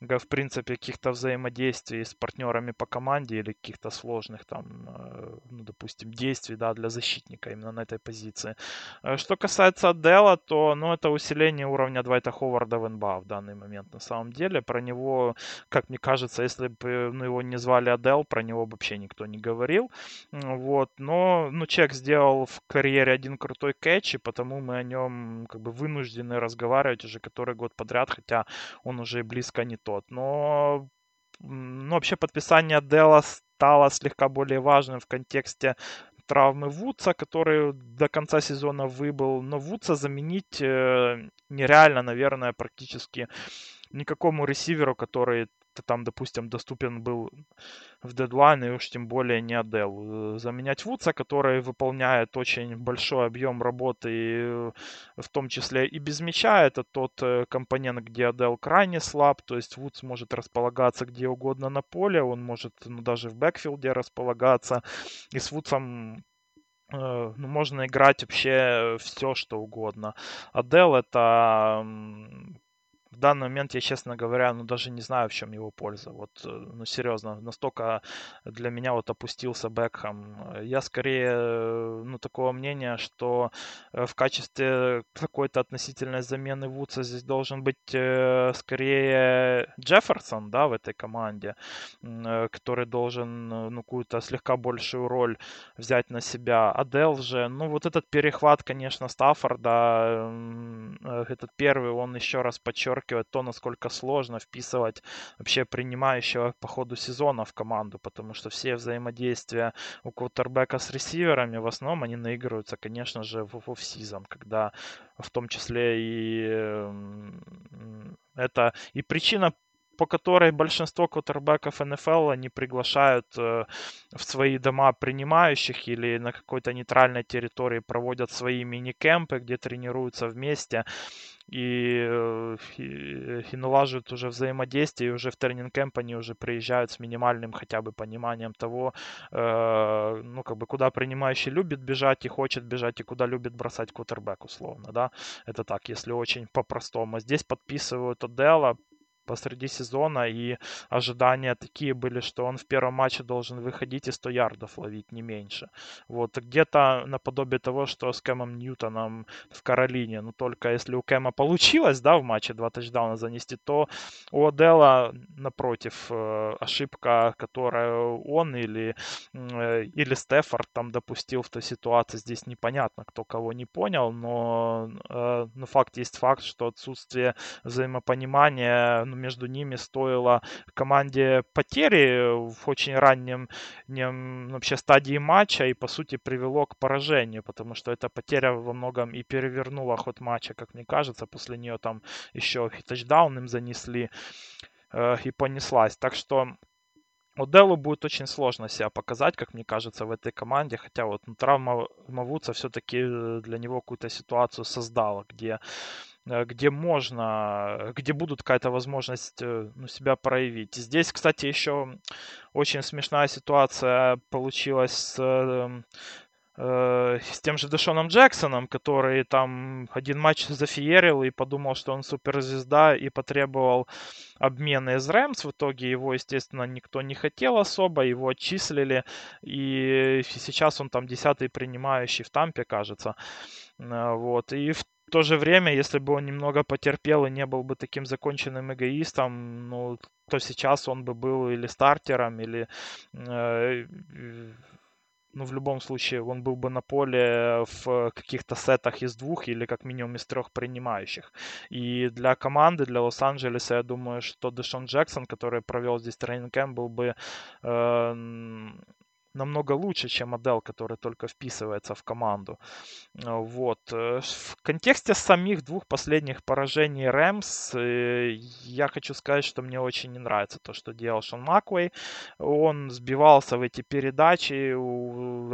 в принципе, каких-то взаимодействий с партнерами по команде или каких-то сложных там, э, ну, допустим, действий да, для защитника именно на этой позиции. Э, что касается Адела, то ну, это усиление уровня Двайта Ховарда в НБА в данный момент на самом деле. Про него, как мне кажется, если бы ну, его не звали Адел, про него вообще никто не говорил. Вот. Но ну, человек сделал в карьере один крутой кэч, и потому мы о нем как бы вынуждены разговаривать уже который год подряд, хотя он уже близко не тот. Но ну, вообще подписание Дела стало слегка более важным в контексте травмы Вудса, который до конца сезона выбыл. Но Вудса заменить э, нереально, наверное, практически никакому ресиверу, который там, допустим, доступен был в дедлайн, и уж тем более не Адел. Э, заменять Вудса, который выполняет очень большой объем работы, и, в том числе и без мяча, это тот э, компонент, где Адел крайне слаб, то есть Вудс может располагаться где угодно на поле, он может ну, даже в бэкфилде располагаться, и с Вудсом э, ну, можно играть вообще все, что угодно. Адел это в данный момент я, честно говоря, ну даже не знаю, в чем его польза. Вот, э, ну серьезно, настолько для меня вот опустился Бекхэм. Я скорее, э, ну такого мнения, что э, в качестве какой-то относительной замены Вудса здесь должен быть скорее Джефферсон, да, в этой команде, который должен, ну, какую-то слегка большую роль взять на себя. Адел же, ну, вот этот перехват, конечно, Стаффорда, этот первый, он еще раз подчеркивает подчеркивает то, насколько сложно вписывать вообще принимающего по ходу сезона в команду, потому что все взаимодействия у квотербека с ресиверами в основном они наигрываются, конечно же, в офсизон, когда в том числе и это и причина по которой большинство квотербеков НФЛ они приглашают э, в свои дома принимающих или на какой-то нейтральной территории проводят свои мини-кемпы, где тренируются вместе и, э, и, и налаживают уже взаимодействие, и уже в тренинг-кемп они уже приезжают с минимальным хотя бы пониманием того, э, ну, как бы, куда принимающий любит бежать и хочет бежать, и куда любит бросать кутербэк, условно, да, это так, если очень по-простому. Здесь подписывают Адела, посреди сезона, и ожидания такие были, что он в первом матче должен выходить и 100 ярдов ловить, не меньше. Вот, где-то наподобие того, что с Кэмом Ньютоном в Каролине, но только если у Кэма получилось, да, в матче два тачдауна занести, то у Адела, напротив, э, ошибка, которую он или, э, или Стефорд там допустил в той ситуации, здесь непонятно, кто кого не понял, но, э, но факт есть факт, что отсутствие взаимопонимания между ними стоило команде потери в очень раннем нем, вообще стадии матча и, по сути, привело к поражению, потому что эта потеря во многом и перевернула ход матча, как мне кажется. После нее там еще тачдаун им занесли э, и понеслась. Так что Оделу будет очень сложно себя показать, как мне кажется, в этой команде. Хотя вот ну, травма Мавуца все-таки э, для него какую-то ситуацию создала, где где можно, где будут какая-то возможность э, ну, себя проявить. Здесь, кстати, еще очень смешная ситуация получилась с, эм, э, с тем же Дэшоном Джексоном, который там один матч зафиерил и подумал, что он суперзвезда и потребовал обмена из Рэмс. В итоге его, естественно, никто не хотел особо, его отчислили. И сейчас он там десятый принимающий в Тампе, кажется. Вот. И в в то же время, если бы он немного потерпел и не был бы таким законченным эгоистом, ну, то сейчас он бы был или стартером, или э, ну, в любом случае, он был бы на поле в каких-то сетах из двух или как минимум из трех принимающих. И для команды, для Лос-Анджелеса, я думаю, что Дэшон Джексон, который провел здесь тренинг был бы э, намного лучше, чем модель, который только вписывается в команду. Э, вот. Э, в контексте самих двух последних поражений Рэмс, я хочу сказать, что мне очень не нравится то, что делал Шон Маквей. Он сбивался в эти передачи,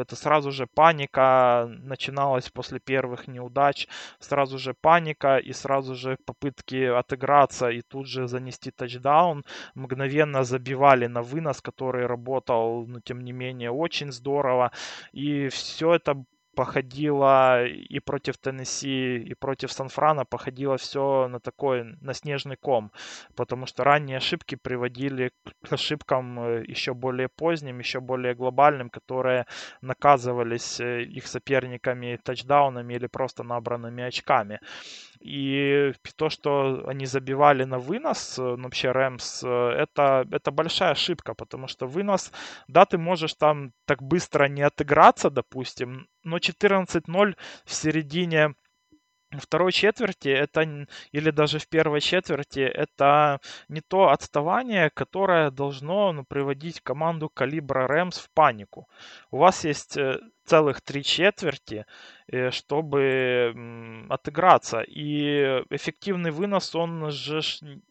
это сразу же паника начиналась после первых неудач, сразу же паника и сразу же попытки отыграться и тут же занести тачдаун. Мгновенно забивали на вынос, который работал, но тем не менее очень здорово. И все это походило и против Теннесси, и против Сан-Франа, походило все на такой, на снежный ком, потому что ранние ошибки приводили к ошибкам э, еще более поздним, еще более глобальным, которые наказывались э, их соперниками тачдаунами или просто набранными очками. И то, что они забивали на вынос, э, ну, вообще Рэмс, это, это большая ошибка, потому что вынос, да, ты можешь там так быстро не отыграться, допустим, но 14-0 в середине второй четверти это или даже в первой четверти это не то отставание, которое должно ну, приводить команду калибра Рэмс в панику. У вас есть э, целых три четверти, э, чтобы отыграться. И эффективный вынос, он же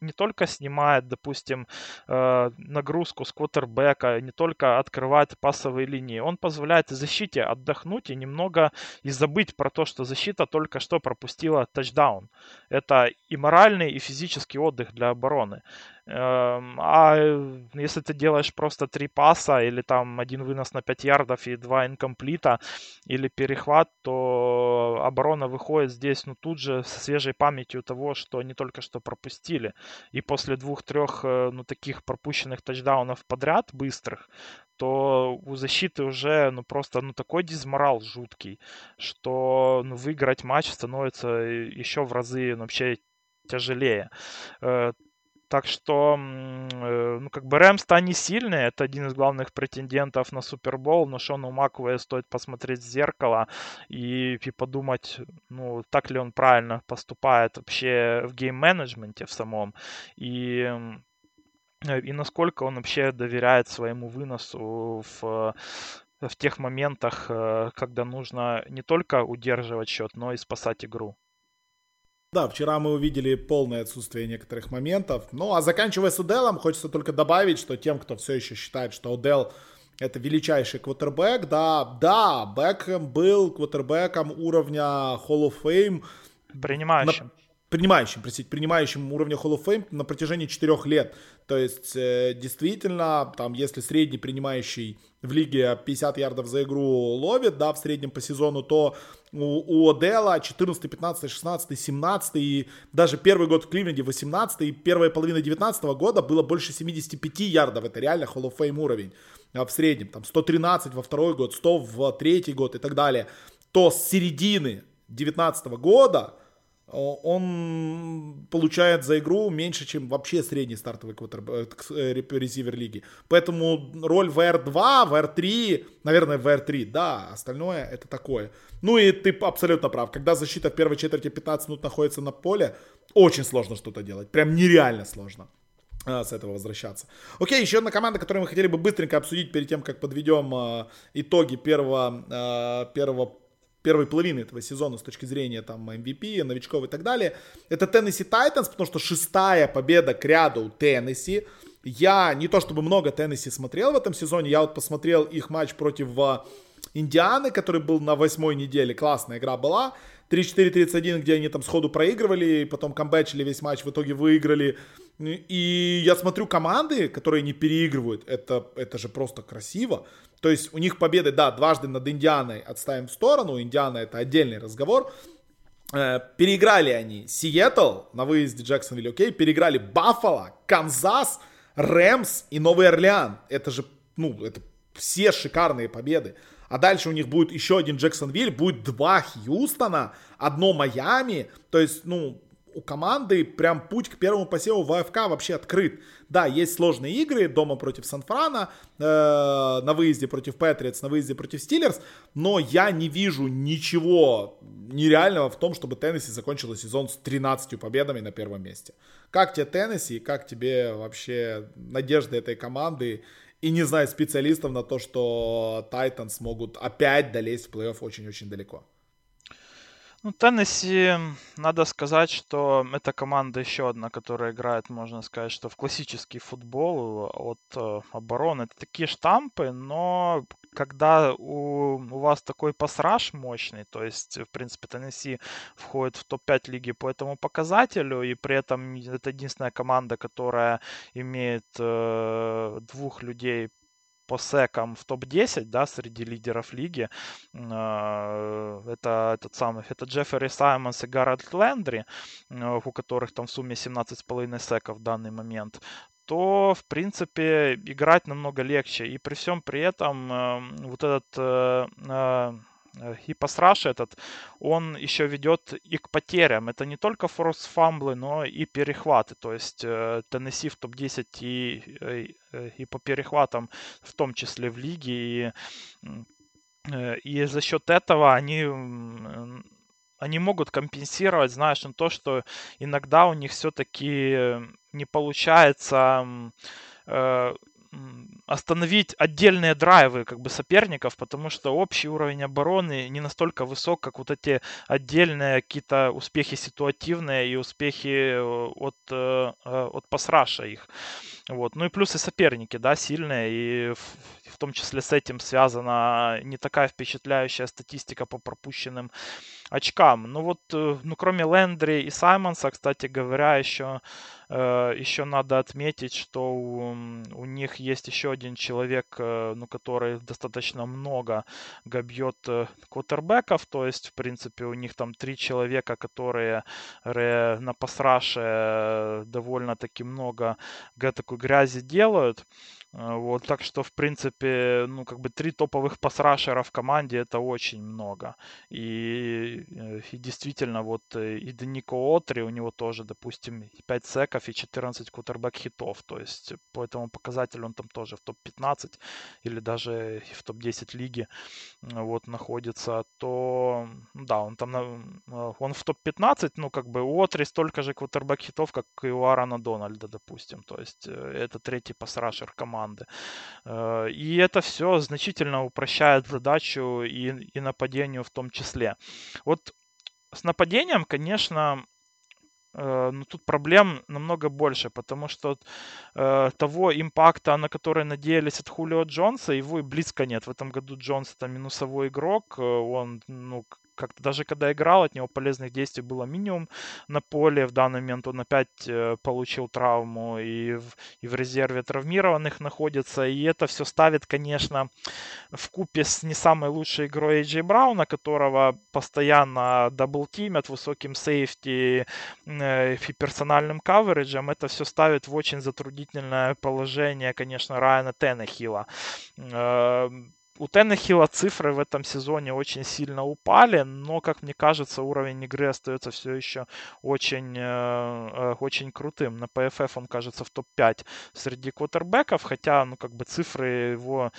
не только снимает, допустим, э, нагрузку с квотербека, не только открывает пасовые линии, он позволяет защите отдохнуть и немного и забыть про то, что защита только что пропустила тачдаун. Это и моральный, и физический отдых для обороны. Эм, а если ты делаешь просто три паса или там один вынос на 5 ярдов и два инкомплита или перехват, то оборона выходит здесь ну тут же со свежей памятью того, что они только что пропустили. И после двух-трех э, ну таких пропущенных тачдаунов подряд быстрых, то у защиты уже ну просто ну такой дизморал жуткий, что ну, выиграть матч становится еще в разы ну, вообще тяжелее. Э, так что, э, ну, как бы Рэмс-то они сильные, это один из главных претендентов на Супербол, но Шону Маквея стоит посмотреть в зеркало и, и подумать, ну, так ли он правильно поступает вообще в гейм-менеджменте в самом, и и насколько он вообще доверяет своему выносу в, в тех моментах, э, когда нужно не только удерживать счет, но и спасать игру. Да, вчера мы увидели полное отсутствие некоторых моментов. Ну, а заканчивая с Уделом, хочется только добавить, что тем, кто все еще считает, что Удел это величайший квотербек, да, да, Бекхэм был квотербеком уровня Hall of Fame. Принимающим. Принимающим, простите, принимающим уровня Hall of Fame на протяжении четырех лет. То есть, э, действительно, там, если средний принимающий в лиге 50 ярдов за игру ловит, да, в среднем по сезону, то у, у Одела 14, 15, 16, 17 и даже первый год в Кливленде 18 и первая половина 19 года было больше 75 ярдов. Это реально Hall of Fame уровень а в среднем. Там 113 во второй год, 100 в третий год и так далее. То с середины 19 года он получает за игру меньше, чем вообще средний стартовый квотербек, э, резивер лиги. Поэтому роль в R2, в R3, наверное, в R3, да, остальное это такое. Ну и ты абсолютно прав. Когда защита в первой четверти 15 минут находится на поле, очень сложно что-то делать. Прям нереально сложно с этого возвращаться. Окей, еще одна команда, которую мы хотели бы быстренько обсудить перед тем, как подведем э, итоги первого, э, первого первой половины этого сезона с точки зрения там MVP, новичков и так далее. Это Теннесси Тайтанс, потому что шестая победа к ряду у Теннесси. Я не то чтобы много Теннесси смотрел в этом сезоне, я вот посмотрел их матч против а, Индианы, который был на восьмой неделе. Классная игра была. 3-4-31, где они там сходу проигрывали, потом камбэчили весь матч, в итоге выиграли. И я смотрю команды, которые не переигрывают, это, это же просто красиво. То есть у них победы, да, дважды над Индианой отставим в сторону, Индиана это отдельный разговор. Э, переиграли они Сиэтл на выезде Джексонвилл, окей, переиграли Баффало, Канзас, Рэмс и Новый Орлеан. Это же, ну, это все шикарные победы. А дальше у них будет еще один Джексонвилл, будет два Хьюстона, одно Майами. То есть, ну, у команды прям путь к первому посеву в АФК вообще открыт. Да, есть сложные игры дома против Сан-Франа, э, на выезде против Патриотс, на выезде против Стиллерс, но я не вижу ничего нереального в том, чтобы Теннесси закончила сезон с 13 победами на первом месте. Как тебе Теннесси, как тебе вообще надежды этой команды и не знаю специалистов на то, что Тайтанс смогут опять долезть в плей-офф очень-очень далеко? Ну, Теннесси, надо сказать, что эта команда еще одна, которая играет, можно сказать, что в классический футбол от э, обороны. Это такие штампы, но когда у, у вас такой пасраж мощный, то есть, в принципе, Теннесси входит в топ-5 лиги по этому показателю, и при этом это единственная команда, которая имеет э, двух людей по секам в топ-10, да, среди лидеров лиги. А, это этот самый, это Джеффери Саймонс и Гаррет Лендри, э, у которых там в сумме 17,5 секов в данный момент, то, в принципе, играть намного легче. И при всем при этом э, вот этот э, э, и пасраш этот, он еще ведет и к потерям. Это не только форс фамблы, но и перехваты. То есть э, Теннесси в топ-10 и, э, и по перехватам, в том числе в лиге. И, и за счет этого они они могут компенсировать, знаешь, на то, что иногда у них все-таки не получается остановить отдельные драйвы как бы соперников, потому что общий уровень обороны не настолько высок, как вот эти отдельные какие-то успехи ситуативные и успехи э, от, э, э, от пасраша их. Вот. Ну и плюсы соперники, да, сильные, и в, том числе с этим связана не такая впечатляющая статистика по пропущенным очкам. Ну вот, ну кроме Лендри и Саймонса, кстати говоря, еще Э, еще надо отметить, что у, у них есть еще один человек, э, ну, который достаточно много гобьет э, квотербеков, то есть, в принципе, у них там три человека, которые на пасраше довольно-таки много такой грязи делают. Вот, так что, в принципе, ну, как бы три топовых пасрашера в команде это очень много. И, и действительно, вот и Денико Отри, у него тоже, допустим, 5 секов, и 14 кутербэк хитов. То есть по этому показателю он там тоже в топ-15 или даже в топ-10 лиги вот находится, то да, он там он в топ-15, ну как бы у Отри столько же кутербэк хитов, как и у Аарона Дональда, допустим. То есть э, это третий пасрашер команды. Э, и это все значительно упрощает задачу и, и нападению в том числе. Вот с нападением, конечно, Э, но тут проблем намного больше, потому что э, того импакта, на который надеялись от Хулио Джонса, его и близко нет. В этом году Джонс это минусовой игрок, э, он ну, как-то даже когда играл, от него полезных действий было минимум на поле. В данный момент он опять э, получил травму и в, и в резерве травмированных находится. И это все ставит, конечно, в купе с не самой лучшей игрой Эйджей Брауна, которого постоянно даблтимят высоким сейфти э, и персональным кавериджем. Это все ставит в очень затруднительное положение, конечно, Райана Теннехилла э, у Теннехилла цифры в этом сезоне очень сильно упали, но, как мне кажется, уровень игры остается все еще очень, э, э, очень крутым. На PFF он, кажется, в топ-5 среди квотербеков, хотя, ну, как бы цифры его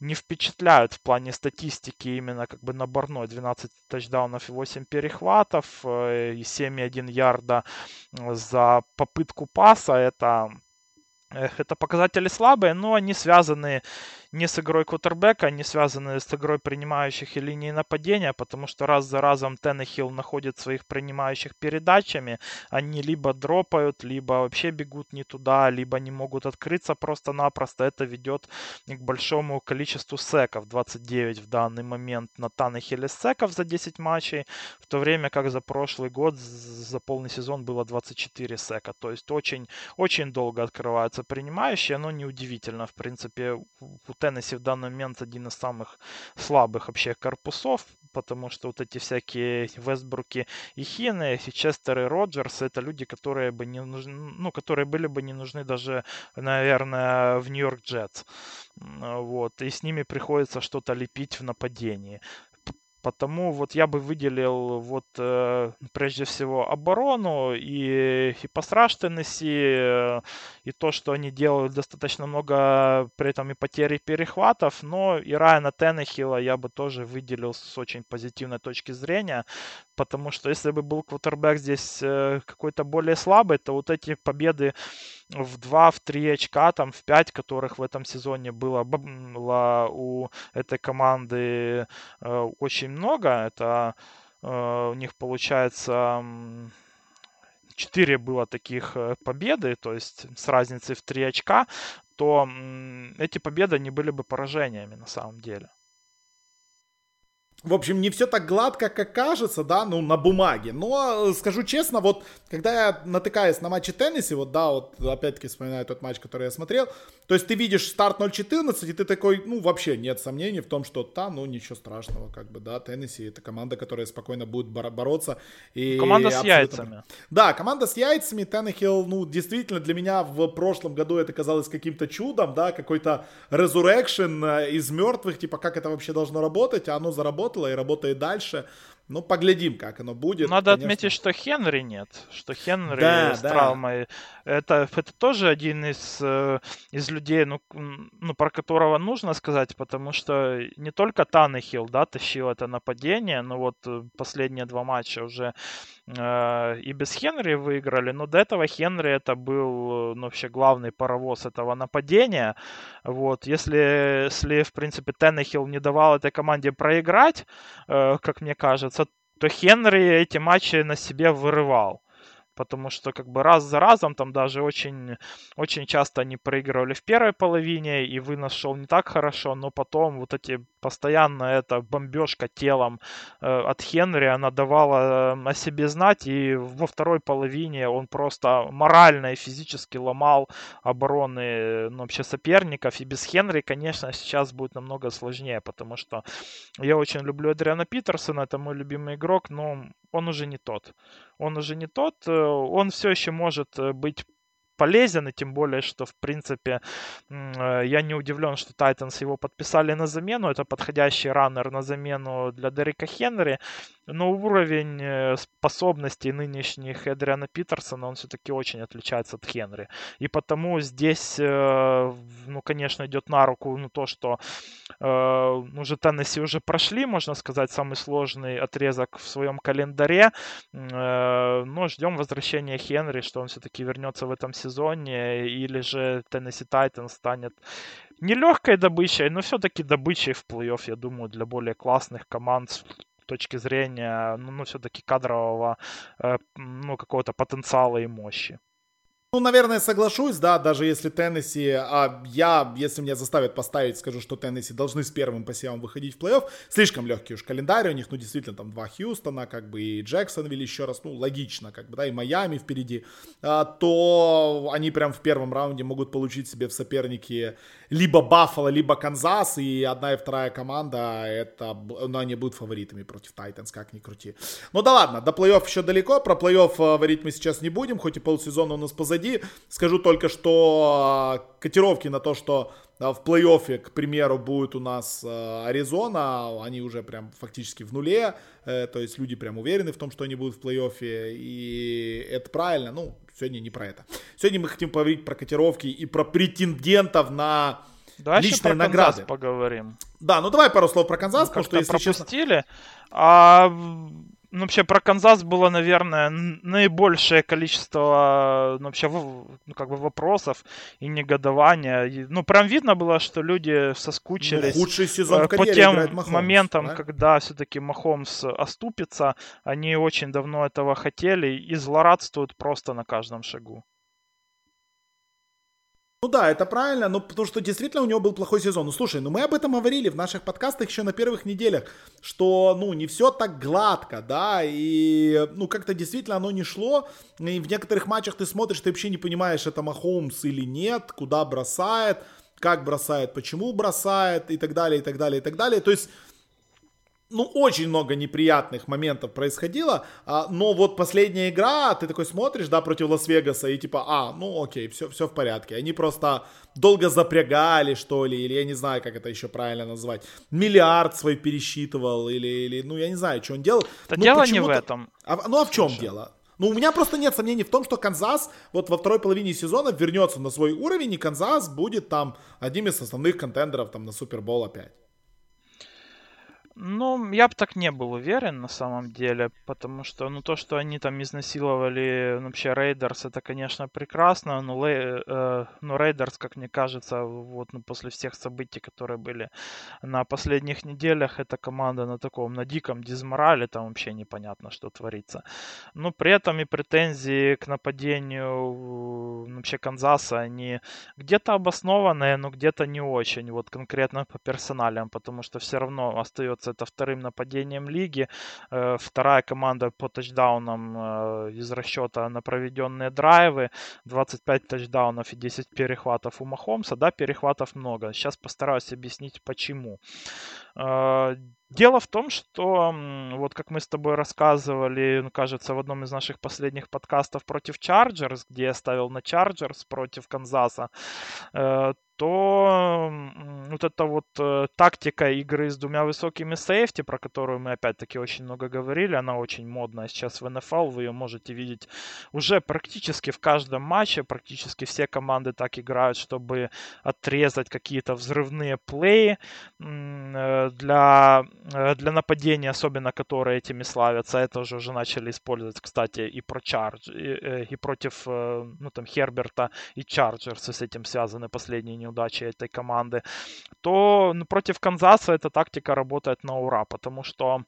не впечатляют в плане статистики именно как бы наборной. 12 тачдаунов и 8 перехватов э, и 7,1 ярда за попытку паса. Это это показатели слабые, но они связаны не с игрой кутербека, не связаны с игрой принимающих и линии нападения, потому что раз за разом Теннехилл находит своих принимающих передачами, они либо дропают, либо вообще бегут не туда, либо не могут открыться просто-напросто. Это ведет к большому количеству секов, 29 в данный момент на Таннехилле секов за 10 матчей, в то время как за прошлый год, за полный сезон было 24 сека. То есть очень, очень долго открываются принимающие, но неудивительно, в принципе, у Теннесси в данный момент один из самых слабых вообще корпусов, потому что вот эти всякие Вестбруки и Хины, и Честер и Роджерс, это люди, которые бы не нужны, ну, которые были бы не нужны даже, наверное, в Нью-Йорк Джетс. Вот, и с ними приходится что-то лепить в нападении. Потому вот я бы выделил вот э, прежде всего оборону и, пассаж Теннесси, э, и то, что они делают достаточно много при этом и потери перехватов, но и Райана Теннехилла я бы тоже выделил с очень позитивной точки зрения, потому что если бы был квотербек здесь э, какой-то более слабый, то вот эти победы в 2, в 3 очка, там в 5, которых в этом сезоне было, было у этой команды э, очень много. Это э, у них получается 4 было таких победы, то есть с разницей в 3 очка, то эти победы не были бы поражениями на самом деле. В общем, не все так гладко, как кажется, да, ну, на бумаге. Но, э, скажу честно, вот, когда я натыкаюсь на матче Тенниси, вот, да, вот, опять-таки вспоминаю тот матч, который я смотрел, то есть ты видишь старт 0-14, и ты такой, ну, вообще нет сомнений в том, что, да, ну, ничего страшного, как бы, да, Тенниси это команда, которая спокойно будет бороться. И команда с яйцами. Да, команда с яйцами, Теннехилл, ну, действительно, для меня в прошлом году это казалось каким-то чудом, да, какой-то resurrection э, из мертвых, типа, как это вообще должно работать, а оно заработало работало и работает дальше. Ну, поглядим, как оно будет. Надо конечно. отметить, что Хенри нет. Что Хенри да, с да. травмой. Это, это тоже один из, э, из людей, ну, ну, про которого нужно сказать, потому что не только Таннехилл, да, тащил это нападение, но вот э, последние два матча уже э, и без Хенри выиграли, но до этого Хенри это был, ну, вообще главный паровоз этого нападения. Вот, если, если в принципе, Теннехилл не давал этой команде проиграть, э, как мне кажется, то Хенри эти матчи на себе вырывал потому что как бы раз за разом там даже очень, очень часто они проигрывали в первой половине, и вынос шел не так хорошо, но потом вот эти постоянно эта бомбежка телом э, от Хенри, она давала э, о себе знать, и во второй половине он просто морально и физически ломал обороны ну, вообще соперников, и без Хенри, конечно, сейчас будет намного сложнее, потому что я очень люблю Адриана Питерсона, это мой любимый игрок, но он уже не тот. Он уже не тот, э, он все еще может э, быть полезен, и тем более, что, в принципе, э, я не удивлен, что Тайтанс его подписали на замену. Это подходящий раннер на замену для Дерека Хенри. Но уровень э, способностей нынешних Эдриана Питерсона, он все-таки очень отличается от Хенри. И потому здесь, э, ну, конечно, идет на руку ну, то, что уже Теннесси уже прошли, можно сказать, самый сложный отрезок в своем календаре. Но ждем возвращения Хенри, что он все-таки вернется в этом сезоне, или же Теннесси Тайтан станет нелегкой добычей, но все-таки добычей в плей-офф, я думаю, для более классных команд точки зрения, ну, ну все-таки кадрового, э, ну, какого-то потенциала и мощи. Ну, наверное, соглашусь, да, даже если Теннесси, а я, если меня заставят поставить, скажу, что Теннесси должны с первым посевом выходить в плей-офф. Слишком легкий уж календарь у них, ну, действительно, там два Хьюстона, как бы и Джексонвилл еще раз, ну, логично, как бы, да, и Майами впереди, а, то они прям в первом раунде могут получить себе в соперники либо Баффало, либо Канзас, и одна и вторая команда, это, ну, они будут фаворитами против Тайтанс, как ни крути. Ну да ладно, до плей-офф еще далеко, про плей-офф э, говорить мы сейчас не будем, хоть и полсезона у нас позади. Скажу только, что э, котировки на то, что э, в плей-оффе, к примеру, будет у нас Аризона, они уже прям фактически в нуле, то есть люди прям уверены в том, что они будут в плей-оффе, и это правильно, ну, Сегодня не про это. Сегодня мы хотим поговорить про котировки и про претендентов на да, личные про награды. Канзас поговорим. Да, ну давай пару слов про Канзас, ну, потому что если пропустили. Честно... А ну, вообще про Канзас было, наверное, наибольшее количество ну, вообще ну, как бы вопросов и негодования. И, ну, прям видно было, что люди соскучились ну, худший сезон э, по тем Махомс, моментам, да? когда все-таки Махомс оступится. Они очень давно этого хотели и злорадствуют просто на каждом шагу. Ну да, это правильно, но потому что действительно у него был плохой сезон. Ну слушай, ну мы об этом говорили в наших подкастах еще на первых неделях, что ну не все так гладко, да, и ну как-то действительно оно не шло, и в некоторых матчах ты смотришь, ты вообще не понимаешь, это Махоумс или нет, куда бросает, как бросает, почему бросает и так далее, и так далее, и так далее. То есть ну, очень много неприятных моментов происходило, а, но вот последняя игра, ты такой смотришь, да, против Лас-Вегаса, и типа, а, ну, окей, все, все в порядке. Они просто долго запрягали, что ли, или я не знаю, как это еще правильно назвать. Миллиард свой пересчитывал, или, или ну, я не знаю, что он делал. Да ну, дело не в этом. А, ну, а в чем Слушай. дело? Ну, у меня просто нет сомнений в том, что Канзас вот во второй половине сезона вернется на свой уровень, и Канзас будет там одним из основных контендеров там на Супербол опять. Ну, я бы так не был уверен на самом деле, потому что, ну, то, что они там изнасиловали ну, вообще Рейдерс, это, конечно, прекрасно, но, Лей, э, но Рейдерс, как мне кажется, вот, ну, после всех событий, которые были на последних неделях, эта команда на таком, на диком дизморале, там вообще непонятно, что творится. Но при этом и претензии к нападению ну, вообще Канзаса, они где-то обоснованные, но где-то не очень, вот конкретно по персоналям, потому что все равно остается кажется, это вторым нападением лиги. Э, вторая команда по тачдаунам э, из расчета на проведенные драйвы. 25 тачдаунов и 10 перехватов у Махомса. Да, перехватов много. Сейчас постараюсь объяснить, почему. Э, дело в том, что вот как мы с тобой рассказывали, ну, кажется, в одном из наших последних подкастов против Чарджерс, где я ставил на Чарджерс против Канзаса, то вот эта вот э, тактика игры с двумя высокими сейфти, про которую мы опять-таки очень много говорили, она очень модная сейчас в НФЛ, вы ее можете видеть уже практически в каждом матче, практически все команды так играют, чтобы отрезать какие-то взрывные плей э, для, э, для нападения, особенно которые этими славятся. Это уже, уже начали использовать, кстати, и про Чардж, и, и против ну, там, Херберта и Чарджерс с этим связаны последние неудачи этой команды, то ну, против Канзаса эта тактика работает на ура, потому что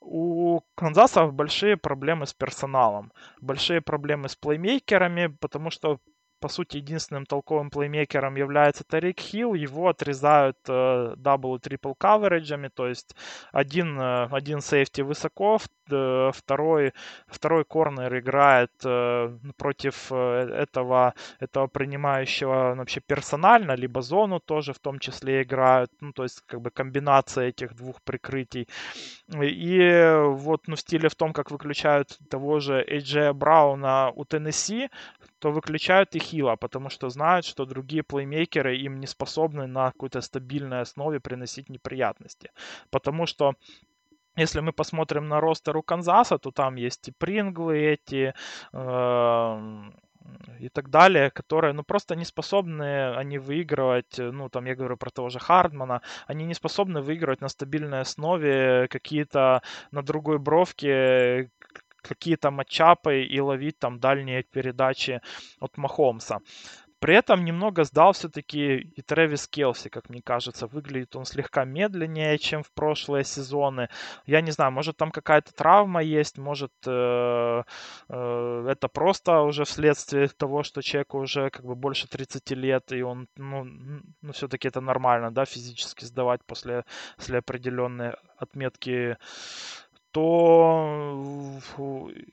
у Канзаса большие проблемы с персоналом, большие проблемы с плеймейкерами, потому что по сути, единственным толковым плеймейкером является Тарик Хилл. Его отрезают э, double и triple coverage ами, то есть один, э, один сейфти высоко, э, второй, второй корнер играет э, против э, этого, этого принимающего вообще персонально, либо зону тоже в том числе играют. Ну, то есть, как бы комбинация этих двух прикрытий. И вот, ну, в стиле в том, как выключают того же Эйджея Брауна у Теннесси, то выключают и Хила, потому что знают, что другие плеймейкеры им не способны на какой-то стабильной основе приносить неприятности. Потому что если мы посмотрим на ростер у Канзаса, то там есть и Принглы эти, э, и так далее, которые, ну, просто не способны они выигрывать, ну, там, я говорю про того же Хардмана, они не способны выигрывать на стабильной основе какие-то на другой бровке какие-то матчапы и ловить там дальние передачи от Махомса. При этом немного сдал все-таки и Трэвис Келси, как мне кажется. Выглядит он слегка медленнее, чем в прошлые сезоны. Я не знаю, может там какая-то травма есть, может э, э, это просто уже вследствие того, что человеку уже как бы больше 30 лет, и он, ну, ну все-таки это нормально, да, физически сдавать после, после определенной отметки то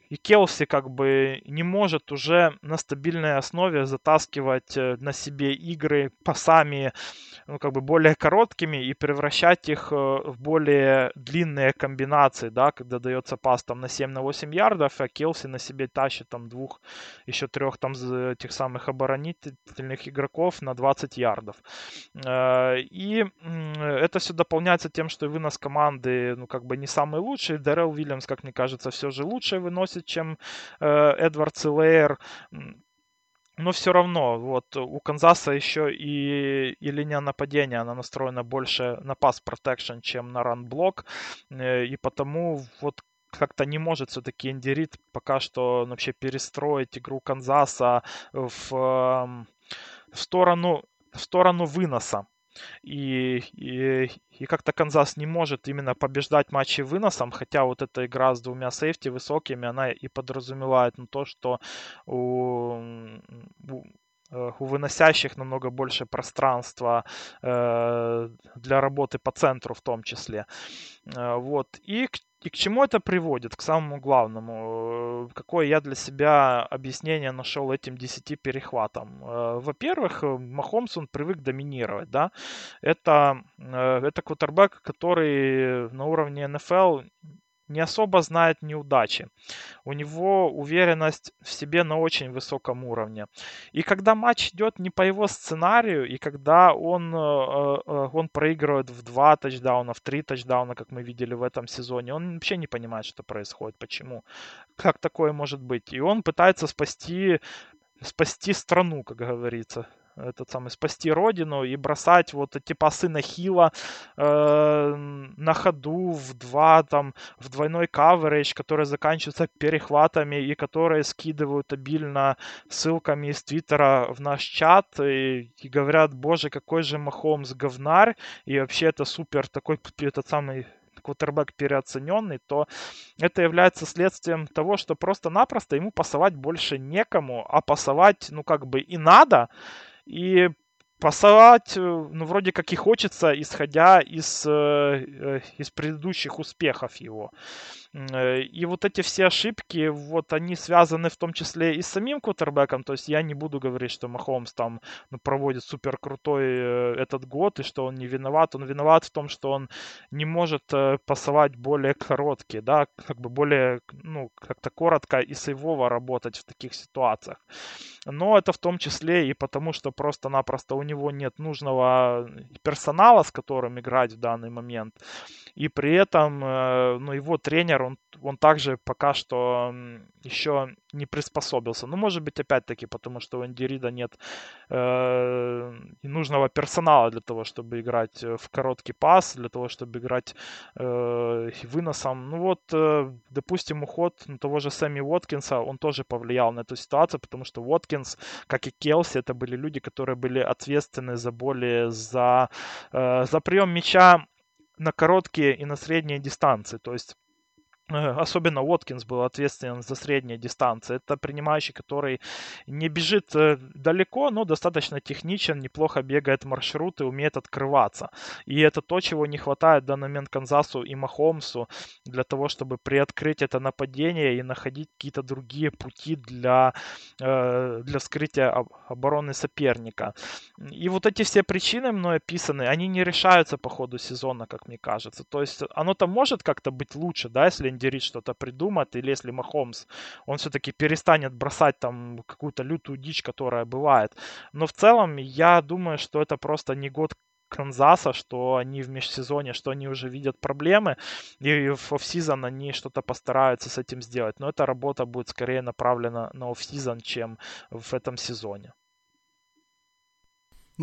и Келси как бы не может уже на стабильной основе затаскивать э, на себе игры пасами ну, как бы более короткими и превращать их э, в более длинные комбинации, да, когда дается пас там на 7 на 8 ярдов, а Келси на себе тащит там двух, еще трех там этих самых оборонительных игроков на 20 ярдов. Э, и это все дополняется тем, что вынос команды, ну, как бы не самый лучший, Дэрил Уильямс, как мне кажется, все же лучше выносит, чем э, Эдвард Силейр. Но все равно, вот у Канзаса еще и, и линия нападения, она настроена больше на пас protection, чем на run блок. Э, и потому вот как-то не может все-таки Эндерит пока что вообще перестроить игру Канзаса в, эм, в сторону в сторону выноса. И, и, и как-то Канзас не может именно побеждать матчи выносом, хотя вот эта игра с двумя сейфти высокими, она и подразумевает ну, то, что у, у выносящих намного больше пространства э, для работы по центру в том числе. Э, вот. И и к чему это приводит? К самому главному. Э, какое я для себя объяснение нашел этим 10 перехватам? Э, во-первых, э, Махомс, он привык доминировать, да. Это, это квотербек, который на уровне НФЛ не особо знает неудачи. У него уверенность в себе на очень высоком уровне. И когда матч идет не по его сценарию, и когда он, э, э, он проигрывает в два тачдауна, в три тачдауна, как мы видели в этом сезоне, он вообще не понимает, что происходит, почему, как такое может быть. И он пытается спасти, спасти страну, как говорится этот самый спасти родину и бросать вот эти пасы на хила э, на ходу в два там в двойной каверидж, которые заканчиваются перехватами и которые скидывают обильно ссылками из Твиттера в наш чат и, и говорят, боже, какой же Махомс говнарь! И вообще это супер такой этот самый квотербек переоцененный, то это является следствием того, что просто-напросто ему пасовать больше некому, а пасовать, ну, как бы и надо, и пасовать, ну, вроде как и хочется, исходя из, из предыдущих успехов его. Э, и вот эти все ошибки, вот они связаны в том числе и с самим квотербеком. То есть я не буду говорить, что Махомс там ну, проводит супер крутой э, этот год и что он не виноват. Он виноват в том, что он не может э, пасовать более короткие, да, как бы более, ну, как-то коротко и сейвово работать в таких ситуациях. Но это в том числе и потому, что просто-напросто у него нет нужного персонала, с которым играть в данный момент. И при этом, ну, его тренер он, он также пока что еще не приспособился. Ну, может быть, опять-таки, потому что у Энди Рида нет э, нужного персонала для того, чтобы играть э, в короткий пас, для того, чтобы играть э, выносом. Ну вот, э, допустим, уход того же Сэмми Уоткинса, он тоже повлиял на эту ситуацию, потому что Уоткинс, как и Келси, это были люди, которые были ответственны за более за, э, за прием мяча на короткие и на средние дистанции. То есть особенно Уоткинс был ответственен за средние дистанции. Это принимающий, который не бежит э, далеко, но достаточно техничен, неплохо бегает маршруты, умеет открываться. И это то, чего не хватает в данный момент Канзасу и Махомсу для того, чтобы приоткрыть это нападение и находить какие-то другие пути для, э, для вскрытия обороны соперника. И вот эти все причины мной описаны, они не решаются по ходу сезона, как мне кажется. То есть оно-то может как-то быть лучше, да, если Рид что-то придумает, или если Махомс, он все-таки перестанет бросать там какую-то лютую дичь, которая бывает. Но в целом я думаю, что это просто не год Канзаса, что они в межсезоне, что они уже видят проблемы, и в офсизон они что-то постараются с этим сделать. Но эта работа будет скорее направлена на офсизон, чем в этом сезоне.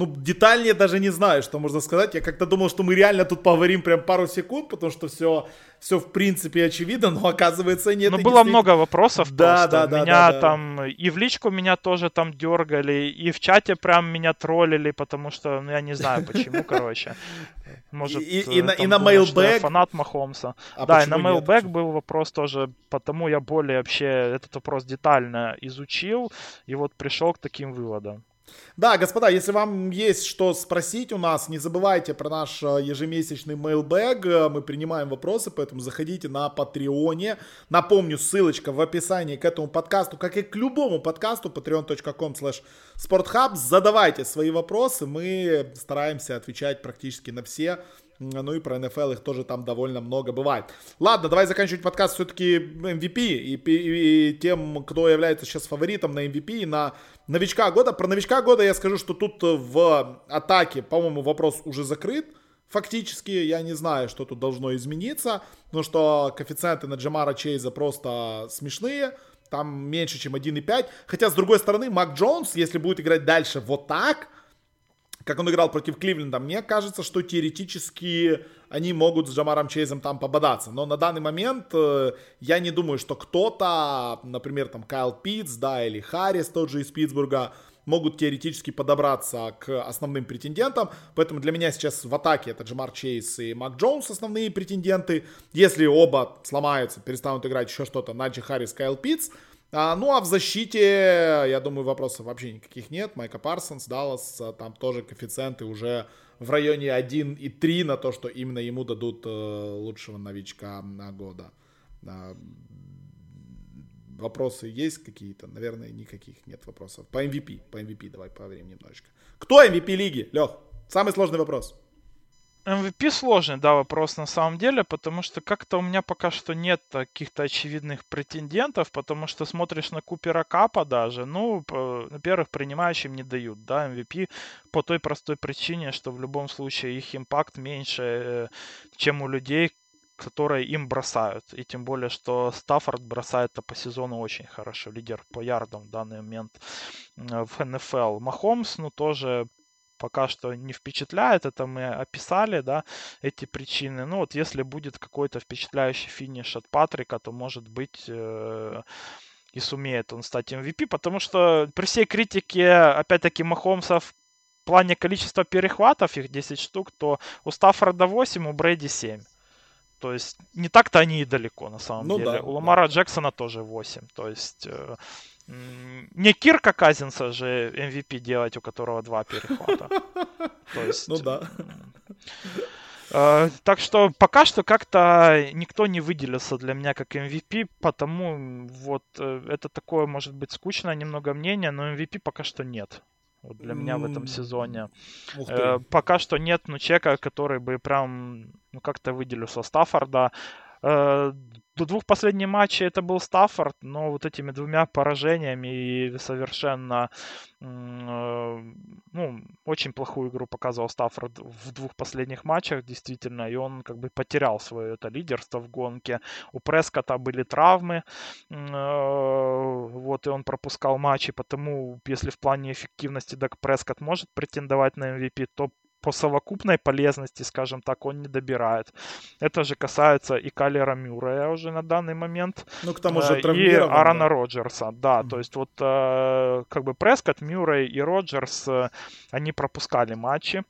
Ну, детальнее даже не знаю, что можно сказать. Я как-то думал, что мы реально тут поговорим прям пару секунд, потому что все, все в принципе очевидно, но оказывается нет. Ну, было действительно... много вопросов да, просто. Да, да, меня да, там, да. и в личку меня тоже там дергали, и в чате прям меня троллили, потому что, ну, я не знаю почему, короче. Может, и, и, на, и на Mailback... фанат Махомса. А да, и на Mailback был вопрос тоже, потому я более вообще этот вопрос детально изучил, и вот пришел к таким выводам. Да, господа, если вам есть что спросить у нас, не забывайте про наш э, ежемесячный mailbag. Мы принимаем вопросы, поэтому заходите на Патреоне. Напомню, ссылочка в описании к этому подкасту, как и к любому подкасту, patreon.com sporthub. Задавайте свои вопросы, мы стараемся отвечать практически на все. Ну и про НФЛ их тоже там довольно много бывает. Ладно, давай заканчивать подкаст все-таки MVP и, и, и тем, кто является сейчас фаворитом на MVP и на новичка года. Про новичка года я скажу, что тут в атаке, по-моему, вопрос уже закрыт. Фактически, я не знаю, что тут должно измениться, потому что коэффициенты на Джамара Чейза просто смешные, там меньше, чем 1,5. Хотя, с другой стороны, Мак Джонс, если будет играть дальше вот так, как он играл против Кливленда, мне кажется, что теоретически они могут с Джамаром Чейзом там пободаться. Но на данный момент э, я не думаю, что кто-то, например, там Кайл Питц, да, или Харрис тот же из Питтсбурга, могут теоретически подобраться к основным претендентам. Поэтому для меня сейчас в атаке это Джамар Чейз и Мак Джонс основные претенденты. Если оба сломаются, перестанут играть еще что-то, Наджи Харрис, Кайл Питц, а, ну, а в защите, я думаю, вопросов вообще никаких нет. Майка Парсонс, Даллас, а, там тоже коэффициенты уже в районе 1 и 3 на то, что именно ему дадут э, лучшего новичка на года. А, вопросы есть какие-то? Наверное, никаких нет вопросов. По MVP, по MVP давай поговорим немножечко. Кто MVP лиги? Лех, самый сложный вопрос. MVP сложный, да, вопрос на самом деле, потому что как-то у меня пока что нет каких-то очевидных претендентов, потому что смотришь на Купера Капа даже, ну, во-первых, принимающим не дают, да, MVP по той простой причине, что в любом случае их импакт меньше, э, чем у людей, которые им бросают. И тем более, что Стаффорд бросает по сезону очень хорошо. Лидер по ярдам в данный момент в НФЛ. Махомс, ну, тоже пока что не впечатляет, это мы описали, да, эти причины. Ну вот если будет какой-то впечатляющий финиш от Патрика, то может быть э, и сумеет он стать MVP, потому что при всей критике, опять-таки, Махомса в плане количества перехватов, их 10 штук, то у Стаффорда 8, у Брэди 7. То есть не так-то они и далеко на самом ну, деле. Да, у Ламара да. Джексона тоже 8. То есть э, Не Кирка Казинса же MVP делать, у которого два перехвата. То есть... Ну да. Э, так что пока что как-то никто не выделился для меня как MVP, потому вот э, это такое, может быть, скучное немного мнение, но MVP пока что нет. Вот для меня в этом сезоне. Э, пока что нет ну, человека, который бы прям ну, как-то выделился. Стаффорда до двух последних матчей это был Стаффорд, но вот этими двумя поражениями и совершенно э, ну, очень плохую игру показывал Стаффорд в двух последних матчах, действительно, и он как бы потерял свое это лидерство в гонке. У Прескота были травмы, э, вот, и он пропускал матчи, потому если в плане эффективности Дак Прескот может претендовать на MVP, то по совокупной полезности, скажем так, он не добирает. Это же касается и Калера Мюррея уже на данный момент. Ну, к тому же э, И Аарона да. Роджерса, да. Mm-hmm. То есть вот э, как бы Прескотт, Мюррей и Роджерс, э, они пропускали матчи.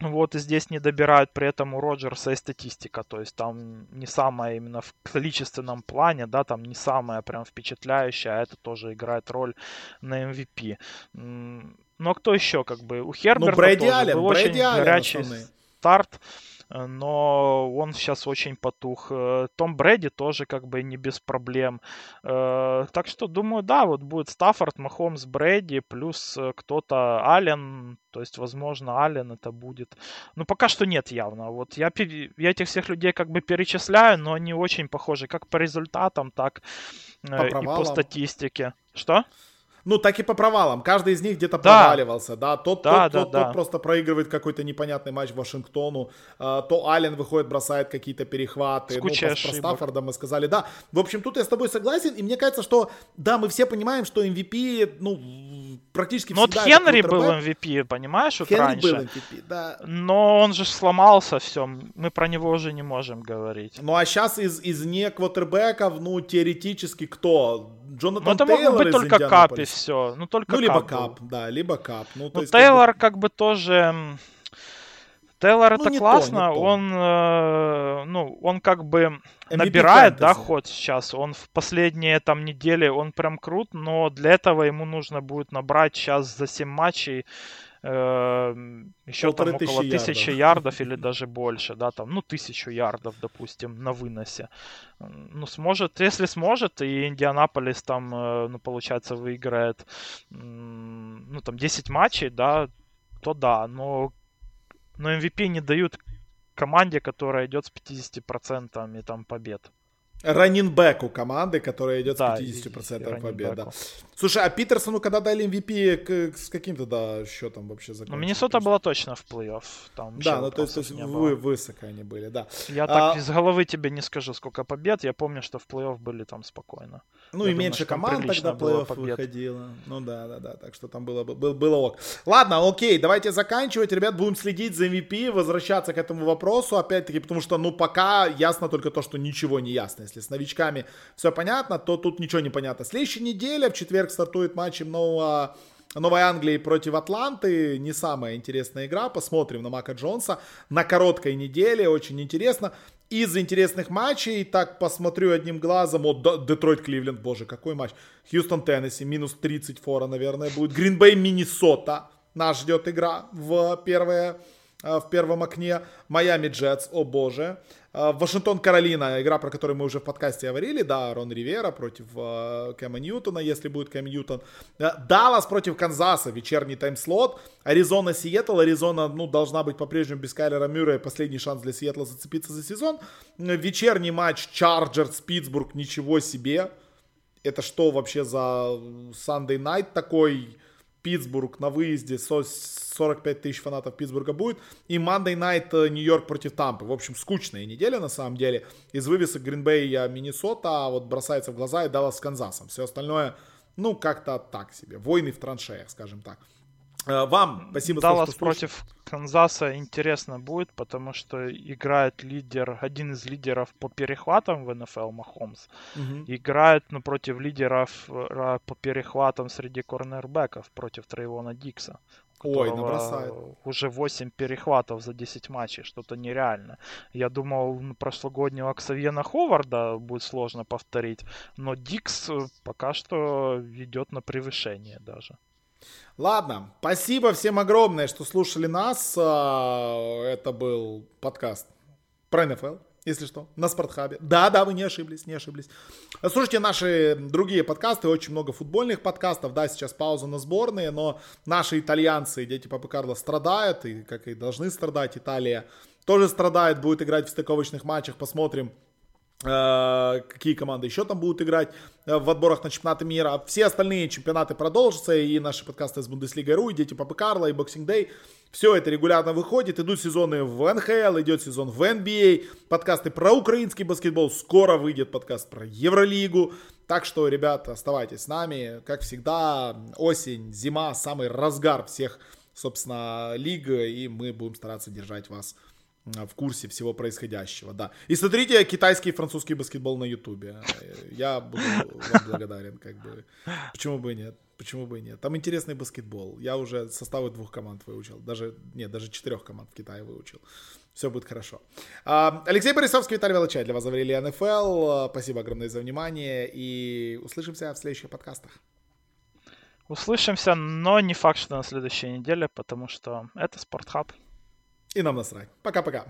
Вот и здесь не добирают при этом у Роджерса и статистика, то есть там не самая именно в количественном плане, да, там не самая прям впечатляющая, а это тоже играет роль на MVP. А кто еще, как бы, у Херберта ну, Брэди тоже Аллен, был Брэди очень Аллен горячий основные. старт, э, но он сейчас очень потух. Э, Том Брэди тоже как бы не без проблем. Э, так что, думаю, да, вот будет Стаффорд, Махомс, Брэди, плюс кто-то Аллен, то есть, возможно, Аллен это будет. Ну, пока что нет явно. Вот я, я этих всех людей как бы перечисляю, но они очень похожи как по результатам, так по и по статистике. Что? Ну, так и по провалам. Каждый из них где-то да. проваливался, да. Тот, да, тот, да, тот, да. тот просто проигрывает какой-то непонятный матч Вашингтону. А, то Аллен выходит, бросает какие-то перехваты. ну, про, про Стаффорда мы сказали, да. В общем, тут я с тобой согласен. И мне кажется, что, да, мы все понимаем, что MVP, ну, практически Но всегда... вот Хенри был MVP, понимаешь, вот Хенри раньше. был MVP, да. Но он же сломался, все. Мы про него уже не можем говорить. Ну, а сейчас из, из не квотербеков, ну, теоретически кто? Джонатан ну, это Тейлор мог быть только Кап и все. Ну, только ну, либо Кап, да, либо Кап. Ну, ну есть, Тейлор как бы... как бы тоже... Тейлор ну, это классно, то, то. он, э, ну, он как бы MVP набирает, да, ход сейчас. Он в последние там недели, он прям крут, но для этого ему нужно будет набрать сейчас за 7 матчей еще Полторы там около тысячи ярдов. ярдов или даже больше, да, там, ну, тысячу ярдов, допустим, на выносе. Ну, сможет, если сможет, и Индианаполис там, э, ну, получается, выиграет, ну, там, 10 матчей, да, то да, но, но MVP не дают команде, которая идет с 50% там побед раннинбеку команды, которая идет да, с 50% побед. Да. Слушай, а Питерсону когда дали MVP к, с каким-то да, счетом вообще закончили? Ну, Миннесота была точно в плей-офф. Там да, ну то есть, то есть вы, высоко они были, да. Я а... так из головы тебе не скажу, сколько побед. Я помню, что в плей-офф были там спокойно. Ну Я и думаю, меньше команд тогда плей-офф выходило. Ну да, да, да. Так что там было, было, было ок. Ладно, окей, давайте заканчивать. Ребят, будем следить за MVP, возвращаться к этому вопросу. Опять-таки, потому что, ну, пока ясно только то, что ничего не ясно если с новичками все понятно, то тут ничего не понятно. Следующая неделя, в четверг стартует матч нового Новой Англии против Атланты. Не самая интересная игра. Посмотрим на Мака Джонса. На короткой неделе. Очень интересно. Из интересных матчей, так посмотрю одним глазом. Вот Детройт Кливленд. Боже, какой матч. Хьюстон Теннесси. Минус 30 фора, наверное, будет. Гринбей Миннесота. Нас ждет игра в первое в первом окне. Майами Джетс, о боже. Э, Вашингтон Каролина, игра, про которую мы уже в подкасте говорили, да, Рон Ривера против э, Кэма Ньютона, если будет Кэм Ньютон. Даллас против Канзаса, вечерний таймслот. Аризона Сиэтл, Аризона, ну, должна быть по-прежнему без Кайлера Мюррея, последний шанс для Сиэтла зацепиться за сезон. Вечерний матч Чарджерс, Питтсбург, ничего себе. Это что вообще за Sunday Night такой? Питтсбург на выезде, 45 тысяч фанатов Питтсбурга будет. И Monday Night Нью-Йорк против Тампы. В общем, скучная неделя на самом деле. Из вывесок Гринбей Миннесота а вот бросается в глаза и Даллас с Канзасом. Все остальное, ну, как-то так себе. Войны в траншеях, скажем так. Э, вам спасибо, Даллас против Канзаса интересно будет, потому что играет лидер, один из лидеров по перехватам в НФЛ Махомс. Угу. Играет ну, против лидеров э, по перехватам среди корнербеков против Трейвона Дикса. Ой, набросает. Уже 8 перехватов за 10 матчей, что-то нереально. Я думал, прошлогоднего Оксавьена Ховарда будет сложно повторить, но Дикс э, пока что ведет на превышение даже. Ладно, спасибо всем огромное, что слушали нас. А, это был подкаст про НФЛ если что, на Спортхабе. Да, да, вы не ошиблись, не ошиблись. Слушайте наши другие подкасты, очень много футбольных подкастов, да, сейчас пауза на сборные, но наши итальянцы, дети Папы Карло, страдают, и как и должны страдать, Италия тоже страдает, будет играть в стыковочных матчах, посмотрим, какие команды еще там будут играть э, в отборах на чемпионаты мира. Все остальные чемпионаты продолжатся, и наши подкасты с Бундеслигой.ру, и Дети Папы Карла, и Boxing Day. Все это регулярно выходит, идут сезоны в НХЛ, идет сезон в NBA, подкасты про украинский баскетбол, скоро выйдет подкаст про Евролигу. Так что, ребята, оставайтесь с нами. Как всегда, осень, зима, самый разгар всех, собственно, лиг, и мы будем стараться держать вас в курсе всего происходящего, да. И смотрите китайский и французский баскетбол на ютубе. Я буду вам благодарен, как бы. Почему бы и нет? Почему бы и нет? Там интересный баскетбол. Я уже составы двух команд выучил. Даже, нет, даже четырех команд в Китае выучил. Все будет хорошо. А, Алексей Борисовский, Виталий Волочай для вас заварили НФЛ. Спасибо огромное за внимание. И услышимся в следующих подкастах. Услышимся, но не факт, что на следующей неделе, потому что это Спортхаб. И нам насрать. Пока-пока.